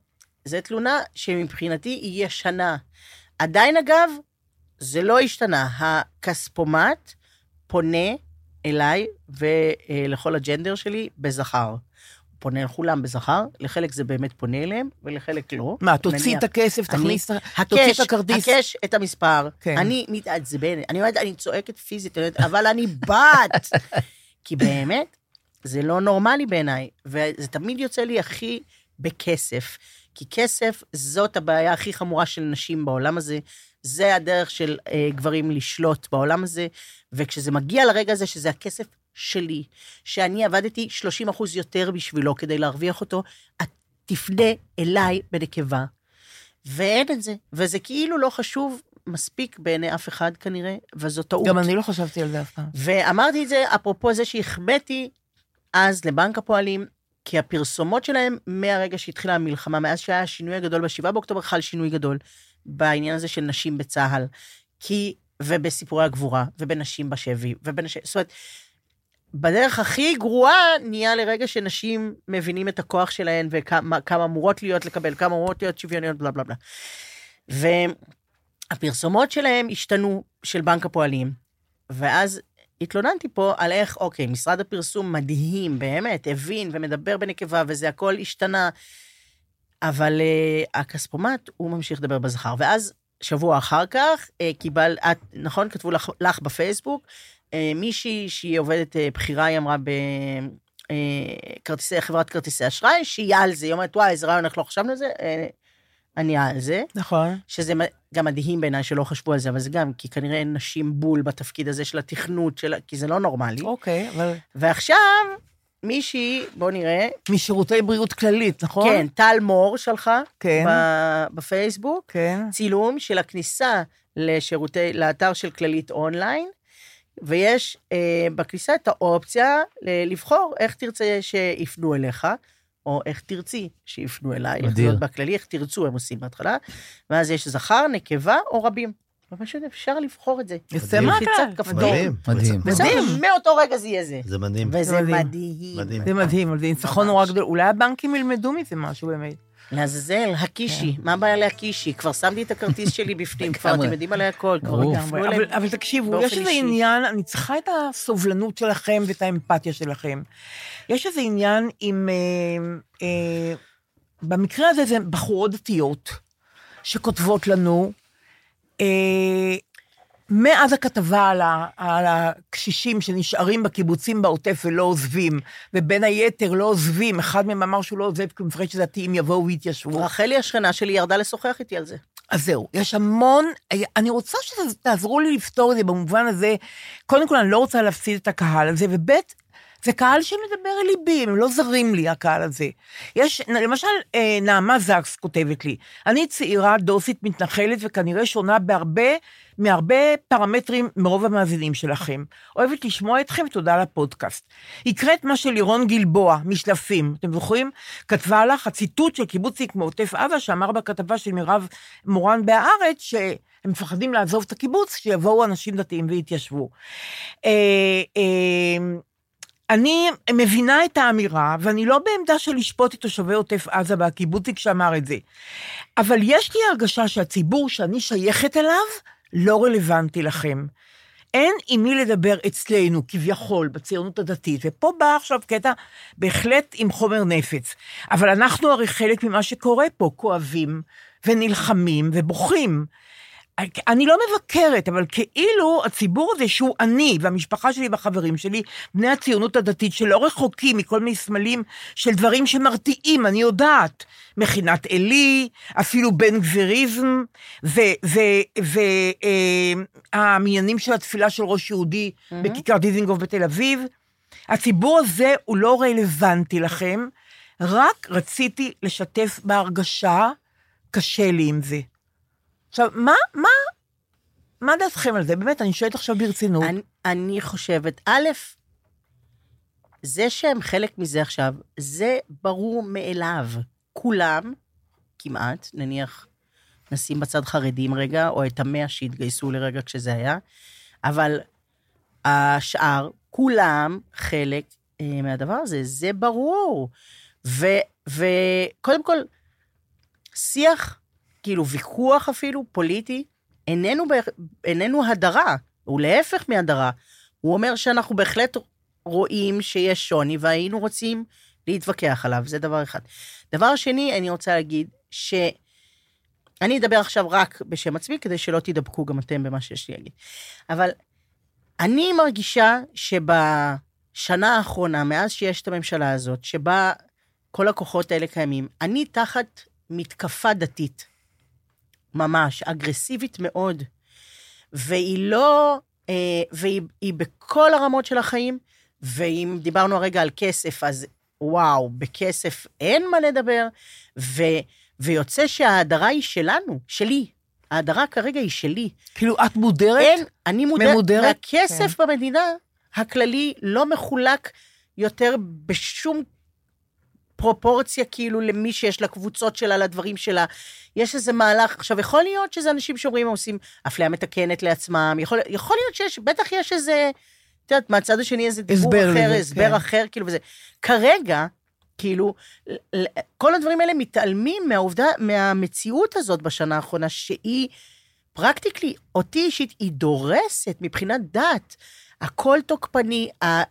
זו תלונה שמבחינתי היא ישנה. עדיין, אגב, זה לא השתנה. הכספומט פונה אליי ולכל הג'נדר שלי בזכר. פונה לכולם בזכר, לחלק זה באמת פונה אליהם, ולחלק לא. מה, תוציא את הכסף, תכניס, תוציא הקש, את הכרטיס. הקש, את המספר. כן. אני מתעצבנת, אני אומרת, אני צועקת פיזית, אבל אני בת. כי באמת, זה לא נורמלי בעיניי, וזה תמיד יוצא לי הכי בכסף. כי כסף זאת הבעיה הכי חמורה של נשים בעולם הזה. זה הדרך של אה, גברים לשלוט בעולם הזה, וכשזה מגיע לרגע הזה שזה הכסף שלי, שאני עבדתי 30 אחוז יותר בשבילו כדי להרוויח אותו, את תפנה אליי בנקבה. ואין את זה, וזה כאילו לא חשוב מספיק בעיני אף אחד כנראה, וזו טעות. גם אני לא חשבתי על זה אף פעם. ואמרתי את זה אפרופו זה שהחמאתי אז לבנק הפועלים, כי הפרסומות שלהם מהרגע שהתחילה המלחמה, מאז שהיה השינוי הגדול ב-7 באוקטובר, חל שינוי גדול בעניין הזה של נשים בצה"ל. כי, ובסיפורי הגבורה, ובנשים בשבי, ובנשים, זאת אומרת, בדרך הכי גרועה נהיה לרגע שנשים מבינים את הכוח שלהן וכמה כמה אמורות להיות לקבל, כמה אמורות להיות שוויוניות, בלה בלה בלה. והפרסומות שלהם השתנו, של בנק הפועלים, ואז התלוננתי פה על איך, אוקיי, משרד הפרסום מדהים, באמת, הבין ומדבר בנקבה, וזה הכל השתנה, אבל uh, הכספומט, הוא ממשיך לדבר בזכר. ואז, שבוע אחר כך, uh, קיבל, את, נכון, כתבו לך, לך בפייסבוק, uh, מישהי שהיא עובדת uh, בכירה, היא אמרה בכרטיסי, חברת כרטיסי אשראי, שהיא על זה, היא אומרת, וואי, איזה רעיון, איך לא חשבנו על זה? Uh, אני על זה. נכון. שזה גם מדהים בעיניי שלא חשבו על זה, אבל זה גם, כי כנראה אין נשים בול בתפקיד הזה של התכנות, של... כי זה לא נורמלי. אוקיי, אבל ועכשיו, מישהי, בוא נראה, משירותי בריאות כללית, נכון? כן, טל מור שלחה כן, בפייסבוק, כן. צילום של הכניסה לשירותי, לאתר של כללית אונליין. ויש אה, בכניסה את האופציה ל- לבחור איך תרצה שיפנו אליך, או איך תרצי שיפנו אליי. מדהים. בכללי, איך תרצו הם עושים בהתחלה, ואז יש זכר, נקבה או רבים. ופשוט אפשר לבחור את זה. יוצא מדהים. מהכלל. לחיצת כפתור. מדהים. מדהים. מדהים. מאותו רגע זה יהיה זה. זה מדהים. וזה מדהים. מדהים. מדהים. זה מדהים, זה ניצחון נורא גדול. אולי הבנקים ילמדו מזה משהו באמת. לעזאזל, הקישי, מה הבעיה להקישי? כבר שמתי את הכרטיס שלי בפנים, כבר. אתם יודעים עליי הכל, כבר אבל, תקשיבו, יש איזה. עניין, אני צריכה את הסובלנות שלכם ואת האמפתיה שלכם. יש איזה עניין עם... אה, אה, במקרה הזה זה בחורות דתיות שכותבות לנו, מאז הכתבה על, ה, על הקשישים שנשארים בקיבוצים בעוטף ולא עוזבים, ובין היתר לא עוזבים, אחד מהם אמר שהוא לא עוזב כי הוא מפחד שדתיים יבואו ויתיישבו. רחלי השכנה שלי ירדה לשוחח איתי על זה. אז זהו, יש המון, אני רוצה שתעזרו לי לפתור את זה במובן הזה, קודם כל, אני לא רוצה להפסיד את הקהל הזה, וב' זה קהל שמדבר אל ליבי, הם לא זרים לי, הקהל הזה. יש, למשל, אה, נעמה זקס כותבת לי, אני צעירה, דוסית, מתנחלת, וכנראה שונה בהרבה, מהרבה פרמטרים מרוב המאזינים שלכם. אוהבת לשמוע אתכם, תודה על הפודקאסט. הקראת מה של לירון גלבוע, משלפים, אתם זוכרים? כתבה לך הציטוט של קיבוצניק מעוטף עזה, שאמר בכתבה של מירב מורן בהארץ, שהם מפחדים לעזוב את הקיבוץ, שיבואו אנשים דתיים ויתיישבו. אה, אה, אני מבינה את האמירה, ואני לא בעמדה של לשפוט את תושבי עוטף עזה והקיבוצניק שאמר את זה, אבל יש לי הרגשה שהציבור שאני שייכת אליו לא רלוונטי לכם. אין עם מי לדבר אצלנו, כביכול, בציונות הדתית, ופה בא עכשיו קטע בהחלט עם חומר נפץ. אבל אנחנו הרי חלק ממה שקורה פה, כואבים ונלחמים ובוכים. אני לא מבקרת, אבל כאילו הציבור הזה שהוא אני והמשפחה שלי והחברים שלי, בני הציונות הדתית שלא רחוקים מכל מיני סמלים של דברים שמרתיעים, אני יודעת. מכינת עלי, אפילו בן גביריזם, והמניינים של התפילה של ראש יהודי mm-hmm. בכיכר דיזינגוף בתל אביב. הציבור הזה הוא לא רלוונטי לכם, רק רציתי לשתף בהרגשה, קשה לי עם זה. עכשיו, מה, מה, מה דעתכם על זה? באמת, אני שואלת עכשיו ברצינות. אני, אני חושבת, א', זה שהם חלק מזה עכשיו, זה ברור מאליו. כולם, כמעט, נניח, נשים בצד חרדים רגע, או את המאה שהתגייסו לרגע כשזה היה, אבל השאר, כולם חלק אה, מהדבר הזה, זה ברור. וקודם כל, שיח כאילו ויכוח אפילו, פוליטי, איננו, איננו הדרה, הוא להפך מהדרה. הוא אומר שאנחנו בהחלט רואים שיש שוני והיינו רוצים להתווכח עליו, זה דבר אחד. דבר שני, אני רוצה להגיד ש... אני אדבר עכשיו רק בשם עצמי, כדי שלא תדבקו גם אתם במה שיש לי להגיד. אבל אני מרגישה שבשנה האחרונה, מאז שיש את הממשלה הזאת, שבה כל הכוחות האלה קיימים, אני תחת מתקפה דתית. ממש, אגרסיבית מאוד. והיא לא, אה, והיא היא בכל הרמות של החיים, ואם דיברנו הרגע על כסף, אז וואו, בכסף אין מה לדבר, ו, ויוצא שההדרה היא שלנו, שלי. ההדרה כרגע היא שלי. כאילו, את מודרת? אין, אני מודרת. ממודרת? והכסף כן. במדינה הכללי לא מחולק יותר בשום פרופורציה כאילו למי שיש לה קבוצות שלה, לדברים שלה. יש איזה מהלך, עכשיו יכול להיות שזה אנשים שאומרים, עושים אפליה מתקנת לעצמם, יכול, יכול להיות שיש, בטח יש איזה, את יודעת, מהצד השני איזה דיבור אחר, לזה, הסבר כן. אחר, כאילו וזה. כרגע, כאילו, כל הדברים האלה מתעלמים מהעובדה, מהמציאות הזאת בשנה האחרונה, שהיא פרקטיקלי, אותי אישית, היא דורסת מבחינת דת. הכל תוקפני,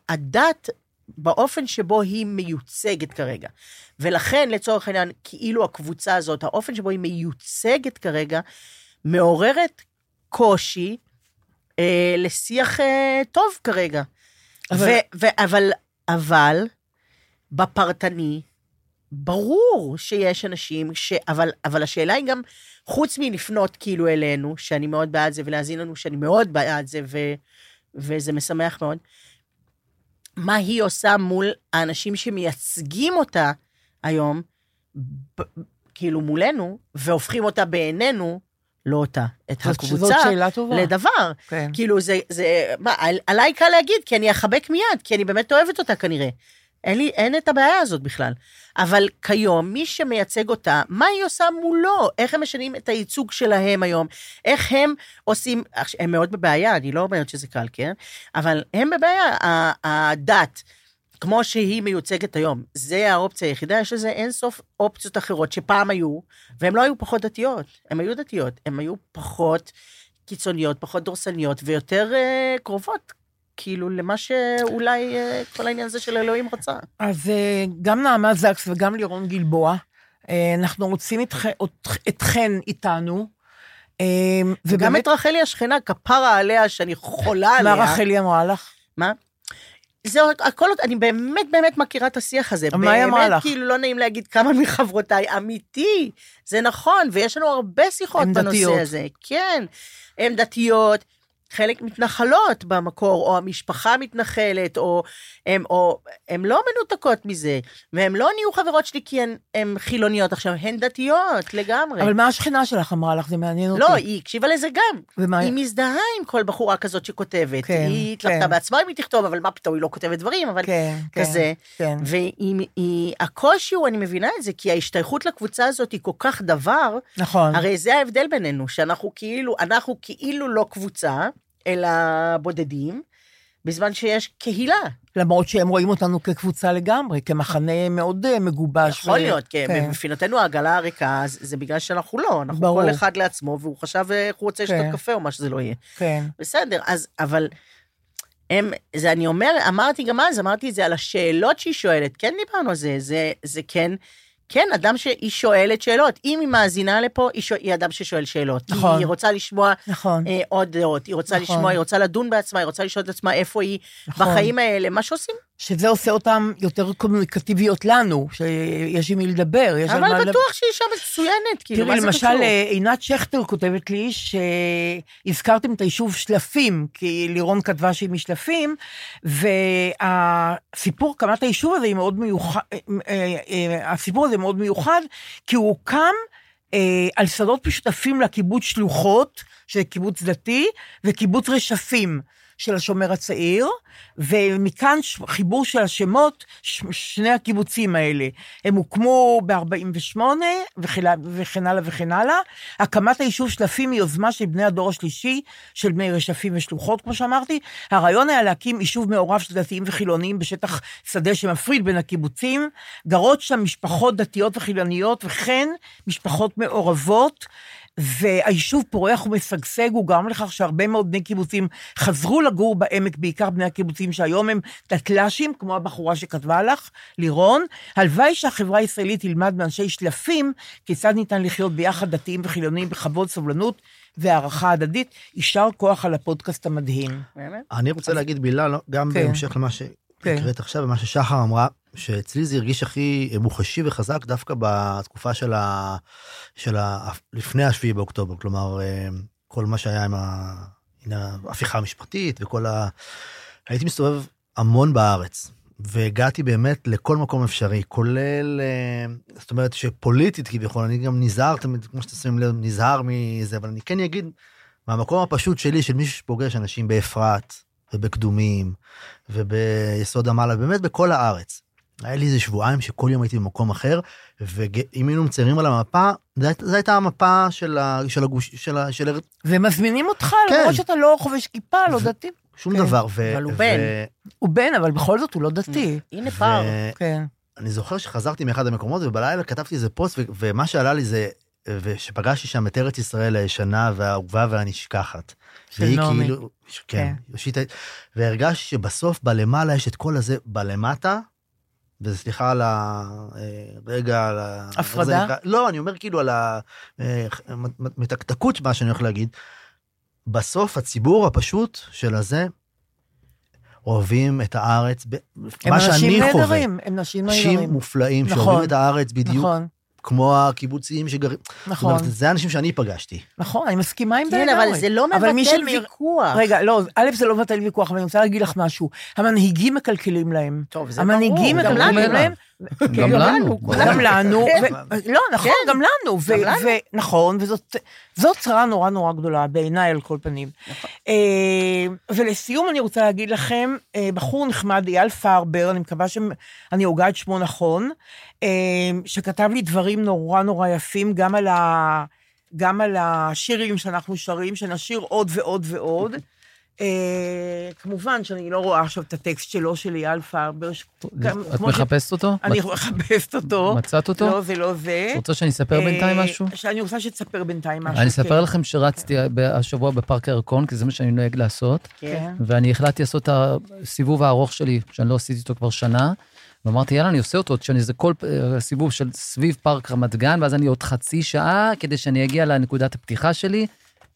הדת באופן שבו היא מיוצגת כרגע. ולכן, לצורך העניין, כאילו הקבוצה הזאת, האופן שבו היא מיוצגת כרגע, מעוררת קושי אה, לשיח אה, טוב כרגע. אבל- ו- ו- אבל, אבל, בפרטני, ברור שיש אנשים ש... אבל, אבל השאלה היא גם, חוץ מלפנות כאילו אלינו, שאני מאוד בעד זה, ולהאזין לנו שאני מאוד בעד זה, ו... וזה משמח מאוד, מה היא עושה מול האנשים שמייצגים אותה היום, ב- כאילו מולנו, והופכים אותה בעינינו לא אותה, את זאת- הקבוצה, זאת שאלה טובה. לדבר. כן. כאילו, זה, זה, מה, על- עליי קל להגיד, כי אני אחבק מיד, כי אני באמת אוהבת אותה כנראה. אין לי, אין את הבעיה הזאת בכלל. אבל כיום, מי שמייצג אותה, מה היא עושה מולו? איך הם משנים את הייצוג שלהם היום? איך הם עושים, הם מאוד בבעיה, אני לא אומרת שזה קל, כן? אבל הם בבעיה. הדת, כמו שהיא מיוצגת היום, זה האופציה היחידה, יש לזה אין סוף אופציות אחרות שפעם היו, והן לא היו פחות דתיות, הן היו דתיות, הן היו פחות קיצוניות, פחות דורסניות ויותר אה, קרובות, כאילו, למה שאולי אה, כל העניין הזה של אלוהים רצה. אז אה, גם נעמה זקס וגם לירון גלבוע, אה, אנחנו רוצים אתכ- אתכן איתנו. וגם את רחלי השכנה, כפרה עליה, שאני חולה עליה. מה רחלי אמרה לך? מה? זה הכל, אני באמת באמת מכירה את השיח הזה. מה היא אמרה באמת, לך? כאילו, לא נעים להגיד כמה מחברותיי, אמיתי, זה נכון, ויש לנו הרבה שיחות בנושא דתיות. הזה. כן, הן דתיות, חלק מתנחלות במקור, או המשפחה מתנחלת, או הן או, הם לא מנותקות מזה, והן לא נהיו חברות שלי כי הן, הן חילוניות עכשיו, הן דתיות לגמרי. אבל מה השכנה שלך אמרה לך? זה מעניין אותי. לא, היא הקשיבה לזה גם. ומה- היא מזדהה עם כל בחורה כזאת שכותבת. כן, היא התלבטה כן. בעצמה אם היא תכתוב, אבל מה פתאום, היא לא כותבת דברים, אבל כן, כן, כזה. כן. והקושי הוא, אני מבינה את זה, כי ההשתייכות לקבוצה הזאת היא כל כך דבר, נכון. הרי זה ההבדל בינינו, שאנחנו כאילו, אנחנו כאילו לא קבוצה, אלא בודדים, בזמן שיש קהילה. למרות שהם רואים אותנו כקבוצה לגמרי, כמחנה מאוד אה, מגובש. יכול להיות, כי כן. מבחינתנו העגלה הריקה, זה זה בגלל שאנחנו לא, אנחנו ברור. כל אחד לעצמו, והוא חשב אה, איך הוא רוצה לשתות כן. קפה או מה שזה לא יהיה. כן. בסדר, אז, אבל הם, זה אני אומר, אמרתי גם אז, אמרתי את זה על השאלות שהיא שואלת, כן דיברנו על זה, זה, זה כן, כן, אדם שהיא שואלת שאלות. אם היא מאזינה לפה, היא, שואל, היא אדם ששואל שאלות. נכון. היא רוצה לשמוע נכון. אה, עוד דעות, היא רוצה נכון. לשמוע, היא רוצה לדון בעצמה, היא רוצה לשאול את עצמה איפה היא נכון. בחיים האלה, מה שעושים. שזה עושה אותן יותר קומוניקטיביות לנו, שיש עם מי לדבר. יש על מה אבל. בטוח שהיא אישה מצוינת, כאילו, תראי, מה זה למשל, קשור? אה, עינת שכטר כותבת לי שהזכרתם את היישוב שלפים, כי לירון כתבה שהיא משלפים, והסיפור הקמת היישוב הזה היא מאוד מיוחד, אה, אה, הסיפור הזה מאוד מיוחד, כי הוא הוקם אה, על שדות משותפים לקיבוץ שלוחות, שזה קיבוץ דתי, וקיבוץ רשפים. של השומר הצעיר, ומכאן חיבור של השמות, שני הקיבוצים האלה. הם הוקמו ב-48' וכן, וכן הלאה וכן הלאה. הקמת היישוב שלפים היא יוזמה של בני הדור השלישי, של בני רשפים ושלוחות, כמו שאמרתי. הרעיון היה להקים יישוב מעורב של דתיים וחילונים בשטח שדה שמפריד בין הקיבוצים. גרות שם משפחות דתיות וחילוניות, וכן משפחות מעורבות. והיישוב פורח ומשגשג, הוא גרם לכך שהרבה מאוד בני קיבוצים חזרו לגור בעמק, בעיקר בני הקיבוצים שהיום הם דתל"שים, כמו הבחורה שכתבה לך, לירון. הלוואי שהחברה הישראלית תלמד מאנשי שלפים כיצד ניתן לחיות ביחד דתיים וחילונים בכבוד, סובלנות והערכה הדדית. יישר כוח על הפודקאסט המדהים. באמת? אני רוצה להגיד מילה, לא- גם כן. בהמשך למה שהקראת עכשיו, ומה ששחר אמרה, שאצלי זה הרגיש הכי מוחשי וחזק דווקא בתקופה של ה... של ה... לפני השביעי באוקטובר, כלומר, אה, כל מה שהיה עם ה... הנה, ההפיכה המשפטית וכל ה... הייתי מסתובב המון בארץ. והגעתי באמת לכל מקום אפשרי, כולל, אה, זאת אומרת שפוליטית כביכול, אני גם נזהר, תמיד, כמו שאתם שמים לב, נזהר מזה, אבל אני כן אגיד, מהמקום הפשוט שלי, של מישהו שפוגש אנשים באפרת, ובקדומים, וביסוד המעלה, באמת בכל הארץ. היה לי איזה שבועיים שכל יום הייתי במקום אחר, ואם היינו מציירים על המפה, זו הייתה- המפה של, ה, של הגוש, של, ה, של ארץ, ומזמינים אותך, כן. למרות שאתה לא חובש כיפה, לא ו- דתי. שום כן. דבר. ו, אבל הוא בן. הוא בן, אבל בכל זאת הוא לא דתי. הנה פער. ו- כן. אני זוכר שחזרתי מאחד המקומות ובלילה כתבתי איזה פוסט ו- ומה שעלה לי זה ושפגשתי שם את ארץ ישראל הישנה והאהובה והנשכחת. של והיא נעמי. כאילו, כן, כן. יושית, והרגשתי שבסוף בלמעלה יש את כל הזה בלמטה. וסליחה על הרגע, על ה... איך זה הפרדה? לא, אני אומר כאילו על המתקתקות, מה שאני הולך להגיד. בסוף הציבור הפשוט של הזה, אוהבים את הארץ, הם מה שאני אנשים חווה. נהדרים, הם אנשים אנשים נהדרים. מופלאים נכון. שאוהבים את הארץ בדיוק נכון, כמו הקיבוצים שגרים. זאת נכון, אומרת, זה האנשים שאני פגשתי. נכון, אני מסכימה עם זה כן, לגמרי. אבל זה לא מבטל שמיר- ויכוח. רגע, לא, א', זה לא מבטל ויכוח, אבל אני רוצה להגיד לך משהו. המנהיגים מקלקלים להם. טוב, זה המנהיגים ברור, גם מקלקלים. להם, גם לנו. גם לנו, ו- לא, נכון, כן, גם לנו, נכון, וזאת זאת צרה נורא נורא גדולה, בעיניי על כל פנים. נכון. אה, ולסיום אני רוצה להגיד לכם, אה, בחור נחמד, אייל פרבר, אני מקווה שאני הוגה את שמו נכון, אה, שכתב לי דברים נורא נורא יפים, גם על ה... גם על השירים שאנחנו שרים, שנשיר עוד ועוד ועוד. אה, כמובן שאני לא רואה עכשיו את הטקסט שלו, של אייל פרבר. את מחפשת אותו? אני מחפשת אותו. מצאת אותו? לא, זה לא זה. את רוצה שאני אספר בינתיים אה, משהו? שאני רוצה שתספר בינתיים משהו. אני אספר כן. לכם שרצתי השבוע בפארק הירקון, כי זה מה שאני נוהג לעשות, כן. ואני החלטתי לעשות את הסיבוב הארוך שלי, שאני לא עשיתי אותו כבר שנה, ואמרתי, יאללה, אני עושה אותו, שאני איזה כל אה, סיבוב של סביב פארק רמת גן, ואז אני עוד חצי שעה כדי שאני אגיע לנקודת הפתיחה שלי,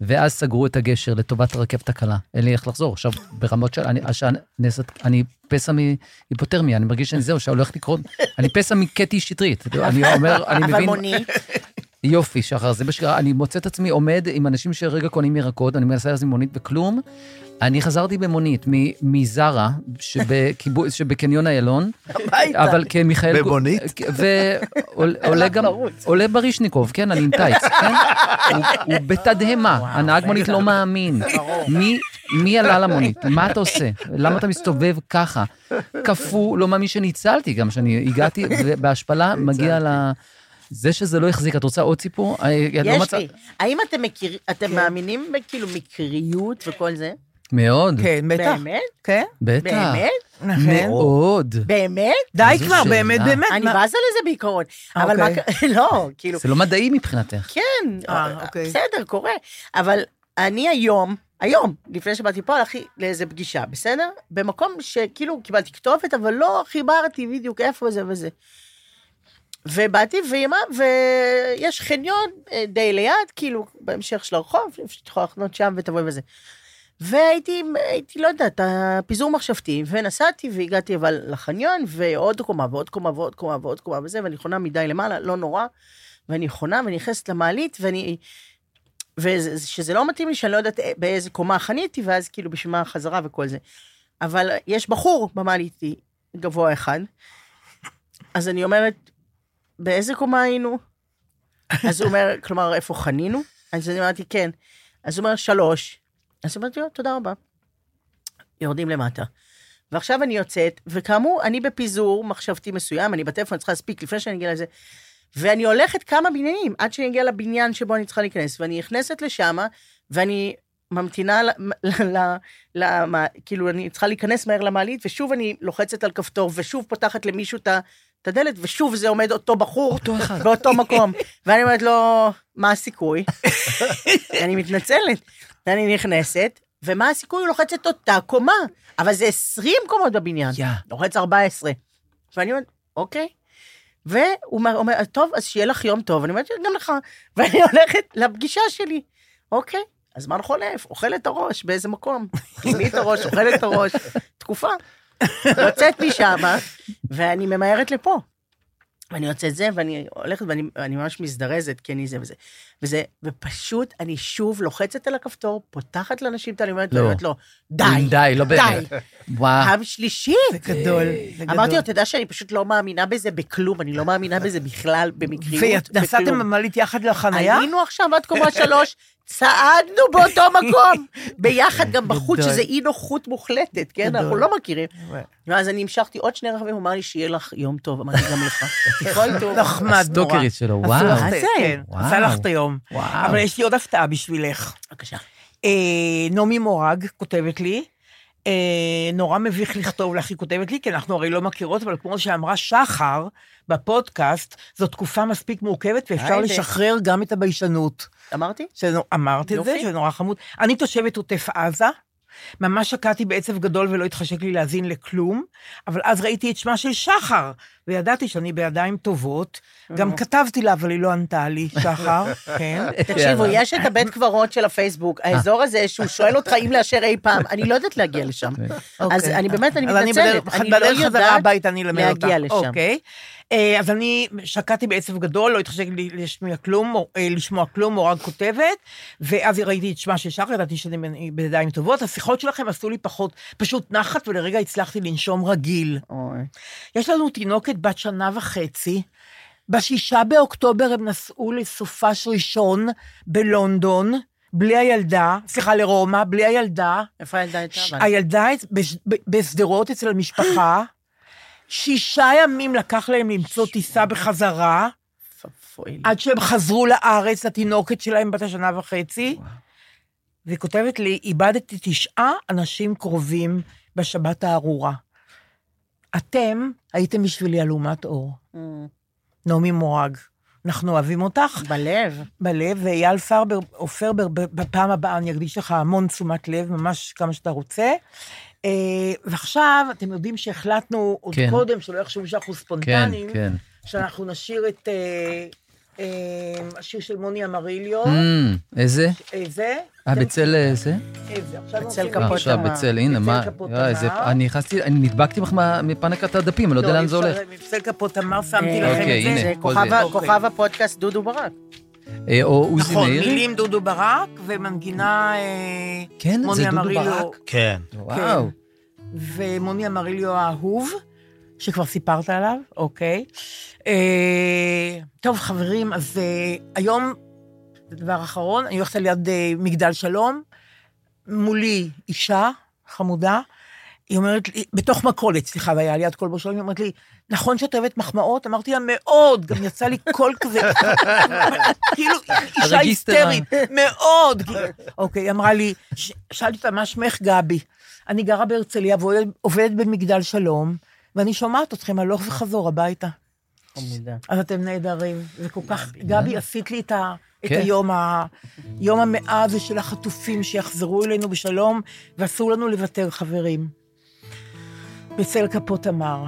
ואז סגרו את הגשר לטובת הרכבת הקלה. אין לי איך לחזור. עכשיו, ברמות של... אני, נעשית, אני פסע מהיפותרמיה, אני מרגיש שאני זהו, שהולך לקרות, אני פסע מקטי שטרית. אני אומר, אני אבל מבין... מונית, יופי, שחר, זה מה שקרה. אני מוצא את עצמי עומד עם אנשים שרגע קונים ירקות, אני מנסה להזמין מונית וכלום. אני חזרתי במונית מזרה, שבקניון איילון, הביתה. אבל כמיכאל... במונית? ועולה גם, עולה ברישניקוב, כן, אני עם טייץ, כן? הוא- בתדהמה, הנהג מונית לא מאמין. מי- מי עלה למונית? מה אתה עושה? למה אתה מסתובב ככה? קפוא, לא מאמין שניצלתי, גם שאני הגעתי, ובהשפלה מגיע ל... זה שזה לא החזיק, את רוצה עוד סיפור? אה, לא יש מצא- לי. האם אתם מכירים, אתם כן. מאמינים בכאילו מקריות וכל זה? מאוד, כן, בטח. באמת? כן, בטח. באמת? נכון. מאוד. באמת? די כבר. באמת, באמת. אני בזה לזה בעיקרון. אבל מה... אוקיי. לא, כאילו... זה לא מדעי מבחינתך. כן, אה, אוקיי. בסדר, קורה. אבל אני היום, היום, לפני שבאתי פה, הלכתי לאיזה פגישה, בסדר? במקום שכאילו קיבלתי כתובת, אבל לא חיברתי בדיוק איפה זה וזה. ובאתי, אמרה, ויש חניון אה, די ליד, כאילו, בהמשך של הרחוב, שאת יכולה לחנות שם ותבואי וזה. והייתי, הייתי, לא יודעת, הפיזור מחשבתי, ונסעתי והגעתי אבל לחניון, ועוד קומה ועוד קומה ועוד קומה ועוד קומה וזה, ואני חונה מדי למעלה, לא נורא, ואני חונה ואני נכנסת למעלית, ואני... ושזה לא מתאים לי שאני לא יודעת באיזה קומה חניתי, ואז כאילו בשביל מה החזרה וכל זה. אבל יש בחור במעלית גבוה אחד, אז אני אומרת, באיזה קומה היינו? אז הוא אומר, כלומר, איפה חנינו? אז אני אמרתי, כן. אז הוא אומר, שלוש. אז אמרתי לו, תודה רבה. יורדים למטה. ועכשיו אני יוצאת, וכאמור, אני בפיזור מחשבתי מסוים, אני בטלפון, אני צריכה להספיק לפני שאני אגיע לזה, ואני הולכת כמה בניינים עד שאני אגיע לבניין שבו אני צריכה להיכנס, ואני נכנסת לשם, ואני ממתינה, ל, ל, ל, ל, כאילו, אני צריכה להיכנס מהר למעלית, ושוב אני לוחצת על כפתור, ושוב פותחת למישהו את ה- את הדלת, ושוב זה עומד אותו בחור, אותו אחד. באותו מקום. ואני אומרת לו, מה הסיכוי? אני מתנצלת. ואני נכנסת, ומה הסיכוי? הוא לוחצת אותה קומה, אבל זה 20 קומות בבניין. יא. לוחץ 14. ואני אומרת, אוקיי. והוא אומר, טוב, אז שיהיה לך יום טוב. אני אומרת, גם לך. ואני הולכת לפגישה שלי. אוקיי, הזמן חולף, אוכל את הראש באיזה מקום. אוכלי את הראש, אוכל את הראש. תקופה. יוצאת משם, ואני ממהרת לפה. ואני יוצאת זה, ואני הולכת, ואני אני ממש מזדרזת, כי אני זה וזה. וזה, ופשוט אני שוב לוחצת על הכפתור, פותחת לאנשים את ה... אני אומרת לו, לא. לו, די, די, לא באמת. די. וואו. פעם שלישית. זה גדול, זה גדול. אמרתי לו, אתה יודע שאני פשוט לא מאמינה בזה בכלום, אני לא מאמינה בזה בכלל, במקריות, ונסעתם בכלום. במעלית יחד לחנייה? היינו עכשיו עד קומה שלוש, צעדנו באותו מקום, ביחד גם בחוץ. שזה אי נוחות מוחלטת, כן? גדול. אנחנו לא מכירים. ואז אני המשכתי עוד שני רכבים, הוא אמר לי, שיהיה לך יום טוב, אמרתי גם לך. כל טוב. נחמד נורא. הסטוקרית שלו, וואו. לך מה זה? כן. עשה לך את היום. וואו. אבל יש לי עוד הפתעה בשבילך. בבקשה. אה, נעמי מורג כותבת לי, אה, נורא מביך לכתוב לך, היא כותבת לי, כי אנחנו הרי לא מכירות, אבל כמו שאמרה שחר בפודקאסט, זו תקופה מספיק מורכבת ואפשר היידה. לשחרר גם את הביישנות. אמרתי? אמרת את זה, יופי. שזה נורא חמוד. אני תושבת עוטף עזה, ממש שקעתי בעצב גדול ולא התחשק לי להאזין לכלום, אבל אז ראיתי את שמה של שחר, וידעתי שאני בידיים טובות. גם כתבתי לה, אבל היא לא ענתה לי, שחר, כן. תקשיבו, יש את הבית קברות של הפייסבוק, האזור הזה שהוא שואל אותך אם לאשר אי פעם, אני לא יודעת להגיע לשם. אז אוקיי. אני באמת, אני אז מתנצלת, אני לא יודעת. להגיע לשם. אה, אז אני שקעתי בעצב גדול, לא התחשק לי לשמיע כלום, או, אה, לשמוע כלום, או רק כותבת, ואז ראיתי את שמה של שחר, ידעתי שאני בידיים טובות. השיחות שלכם עשו לי פחות, פשוט נחת, ולרגע הצלחתי לנשום רגיל. אוי. יש לנו תינוקת בת שנה וחצי. בשישה באוקטובר הם נסעו לסופש ראשון בלונדון, בלי הילדה, סליחה, לרומא, בלי הילדה. איפה הילדה הייתה? הילדה בשדרות אצל המשפחה. שישה ימים לקח להם למצוא טיסה בחזרה. עד שהם חזרו לארץ, התינוקת שלהם בת השנה וחצי. והיא כותבת לי, איבדתי תשעה אנשים קרובים בשבת הארורה. אתם הייתם בשבילי אלומת אור. Mm. נעמי מורג. אנחנו אוהבים אותך בלב. בלב, ואייל פרבר, או פרבר, בפעם הבאה אני אקדיש לך המון תשומת לב, ממש כמה שאתה רוצה. אה, ועכשיו, אתם יודעים שהחלטנו עוד כן. קודם, שלא יחשבו שאנחנו כן, ספונטניים, כן. שאנחנו נשיר את אה, אה, השיר של מוני אמריליו. Mm, איזה? איזה? אה, בצל אה, זה? איזה? עכשיו בצל אה, כפות עכשיו תמר. בצל, הנה, בצל מה? כפות יואי, איזה-. אני נכנסתי, אני נדבקתי לך מה- מפנקת הדפים, אני לא יודע לאן זה הולך. מבצל כפות תמר, שמתי אה, לכם אוקיי, את הנה. זה. אוקיי. כוכב הפודקאסט דודו ברק. אה, או עוזי נכון, מאירי? מילים דודו ברק, ומנגינה אה, כן, מוני זה דודו אמריליו. ברק? כן. וואו. ומוני אמריליו האהוב, שכבר סיפרת עליו, אוקיי. אה, טוב, חברים, אז אה, היום, דבר אחרון, אני הולכת על יד אה, מגדל שלום, מולי אישה חמודה, היא אומרת לי, בתוך מכולת, סליחה, והיה ליד כל בשלום, היא אומרת לי, נכון שאת אוהבת מחמאות? אמרתי לה, מאוד, גם יצא לי קול כזה, כאילו, אישה. היסטרית, מאוד. אוקיי, היא אמרה לי, שאלתי אותה, מה שמך גבי? אני גרה בהרצליה ועובדת במגדל שלום, ואני שומעת אתכם הלוך וחזור הביתה. אז אתם נהדרים, וכל כך, גבי, עשית לי את, ה, את כן. היום, ה, יום המאה הזה של החטופים שיחזרו אלינו בשלום, ואסור לנו לוותר, חברים. בצל כפות תמר.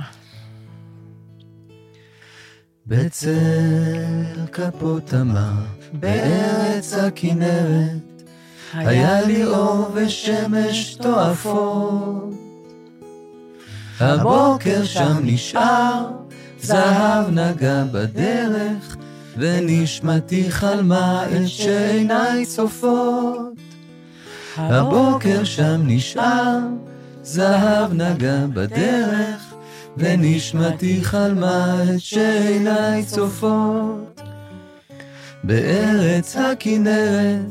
בצל כפות תמר, בארץ הכנרת, היה לי אור ושמש תועפות. הבוקר שם נשאר, זהב נגע בדרך, ונשמתי חלמה את שעיניי צופות. הבוקר שם נשאר, זהב נגע בדרך, ונשמתי חלמה את שעיניי צופות. בארץ הכנרת,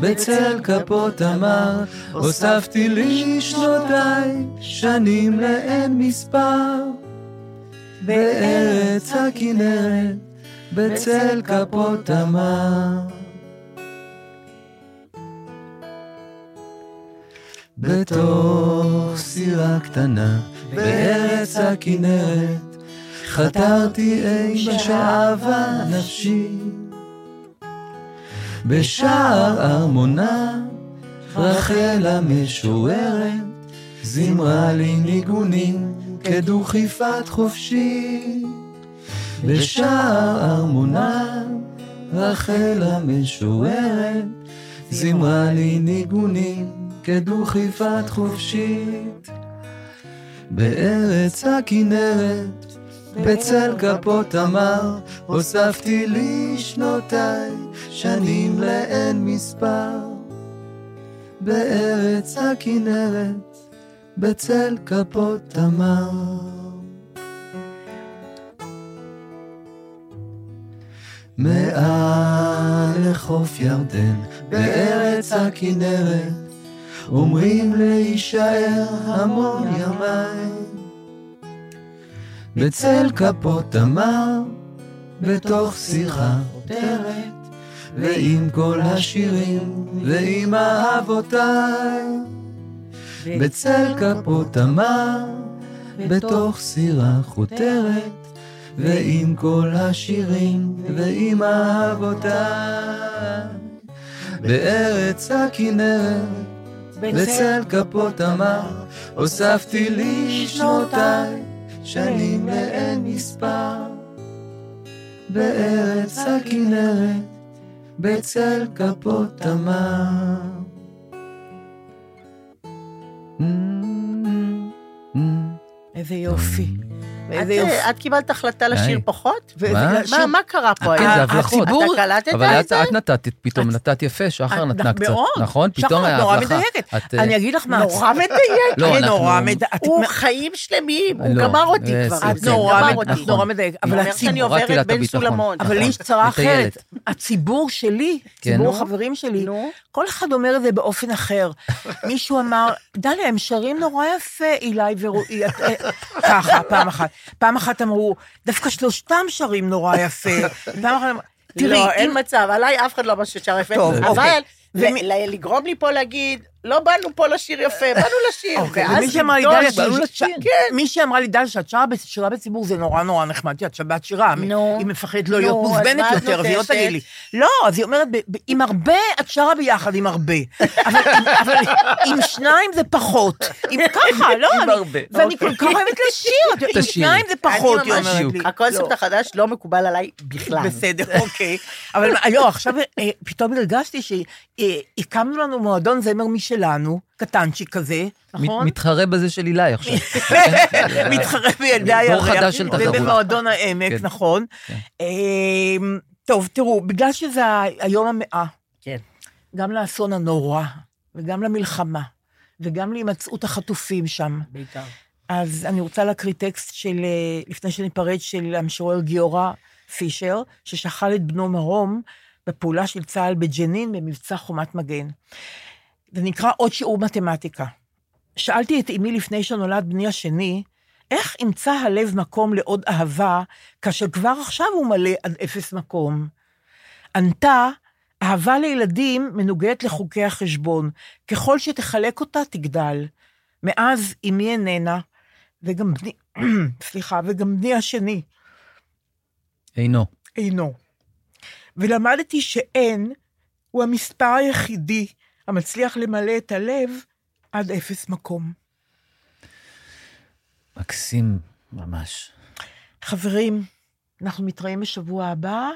בצל כפות תמר, הוספתי לי שנותיי, שנים לאין מספר. בארץ הכנרת, בצל כפות תמר. בתוך סירה קטנה, בארץ הכנרת, חתרתי אי בשעווה נפשי. בשער ארמונה, רחל המשוררת, זימרה לי ניגונים כדוכיפת חופשי. בשער ארמונה, רחל המשוררת, זימרה לי ניגונים כדוכיפת חופשית. בארץ הכנרת, בצל כפות תמר, הוספתי לי שנותיי, שנים לאין מספר. בארץ הכנרת, בצל כפות תמר. מעל לחוף ירדן, בארץ הכנרת, אומרים להישאר המון ימיים. בצל כפות תמר, בתוך שיחה חותרת, ועם כל השירים, ועם אהבותיי. בצל כפות תמר, בתוך סירה חותרת, ועם כל השירים, ועם אהבותיי. בארץ הכנרת, בצל כפות תמר, הוספתי לי שנותיי, שנים לאין מספר. בארץ הכנרת, בצל כפות תמר. איזה יופי. ואיזה את, יופי. אה, את קיבלת החלטה לשיר. פחות? מה? מה, קרה פה כן? זה הבלחות. הציבור- אתה קלטת אבל את זה? את נתת, פתאום נתת יפה, שחר נתנה קצת. מאוד. נכון? שחר, פתאום היה נורא הבלחה. מדייקת. את, אה, אני אגיד לך מה... נורא מדייק. לא, אנחנו- נורא מדייקת. הוא חיים שלמים, הוא לא, גמר אותי אה, כבר. את נורא נורא מדייקת. אבל הציבור... עוברת בין. סולמות. אבל לי יש צרה. אחרת. הציבור שלי, כן, ציבור. החברים שלי. כל אחד אומר את זה באופן אחר. מישהו אמר, דליה, הם שרים נורא יפה, אילי ורועי. ככה, פעם אחת. פעם אחת אמרו, דווקא שלושתם שרים נורא יפה. פעם אחת אמרו, תראי, לא, אם- אין מצב, עליי אף אחד לא אמר ששר יפה. טוב, אבל אוקיי. לגרום לי פה להגיד, לא באנו פה לשיר יפה, באנו לשיר. אוקיי, ומי שאמרה לי, דליה, באנו ש- לשיר. ש- כן, מי שאמרה לי, דליה, שאת שרה בציבור זה נורא נורא נחמד, כי את שבת שירה. נו. היא מפחדת לא להיות אז מוזמנת יותר, והיא לא נוטשת? תגיד לי. לא, אז היא אומרת, עם הרבה, את שרה ביחד עם הרבה. אבל עם- שניים זה פחות. עם ככה, לא, עם אני- הרבה. ואני כל כך אוהבת לשיר, עם. שניים זה פחות, היא אומרת לי. הקונספט לא. החדש לא מקובל עליי בכלל. בסדר, אוקיי. אבל לא, עכשיו אה, פתאום הרגשתי שהקמנו לנו מועדון זמר משלנו, קטנצ'יק כזה, נכון? מת- מתחרה בזה של אילי עכשיו. מתחרה בילדי דור הירח. חדש של תחרות. ובמועדון העמק, כן. נכון. כן. אמ, טוב, תראו, בגלל שזה היום המאה, כן. גם לאסון הנורא, וגם למלחמה, וגם להימצאות החטופים שם, בעיקר. אז אני רוצה להקריא טקסט של, אה, לפני שניפרד, של המשורר גיורא פישר, ששכל את בנו מרום בפעולה של צה"ל בג'נין במבצע חומת מגן. זה נקרא עוד שיעור מתמטיקה. שאלתי את אמי לפני שנולד בני השני, איך ימצא הלב מקום לעוד אהבה, כאשר כבר עכשיו הוא מלא עד אפס מקום? ענתה, אהבה לילדים מנוגדת לחוקי החשבון. ככל שתחלק אותה, תגדל. מאז אמי איננה, וגם בני, סליחה, וגם בני השני אינו. אינו. ולמדתי שאין הוא המספר היחידי המצליח למלא את הלב עד אפס מקום. מקסים, ממש. חברים, אנחנו מתראים בשבוע הבא,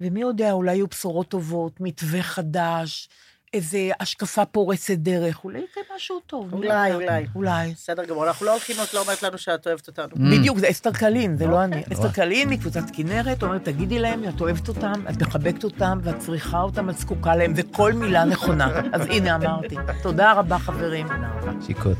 ומי יודע, אולי יהיו בשורות טובות, מתווה חדש, איזה השקפה פורצת דרך, אולי יקרה משהו טוב. אולי? אולי. אולי. בסדר גמור, אנחנו לא הולכים, את לא אומרת לנו שאת אוהבת אותנו. Mm. בדיוק, זה אסתר קלין, זה לא אני. וואי. אסתר קלין מקבוצת כנרת, אומרת, תגידי להם, את אוהבת אותם, את מחבקת אותם, ואת צריכה אותם, את זקוקה להם, וכל מילה נכונה. אז הנה אמרתי. תודה רבה, חברים. שיקות.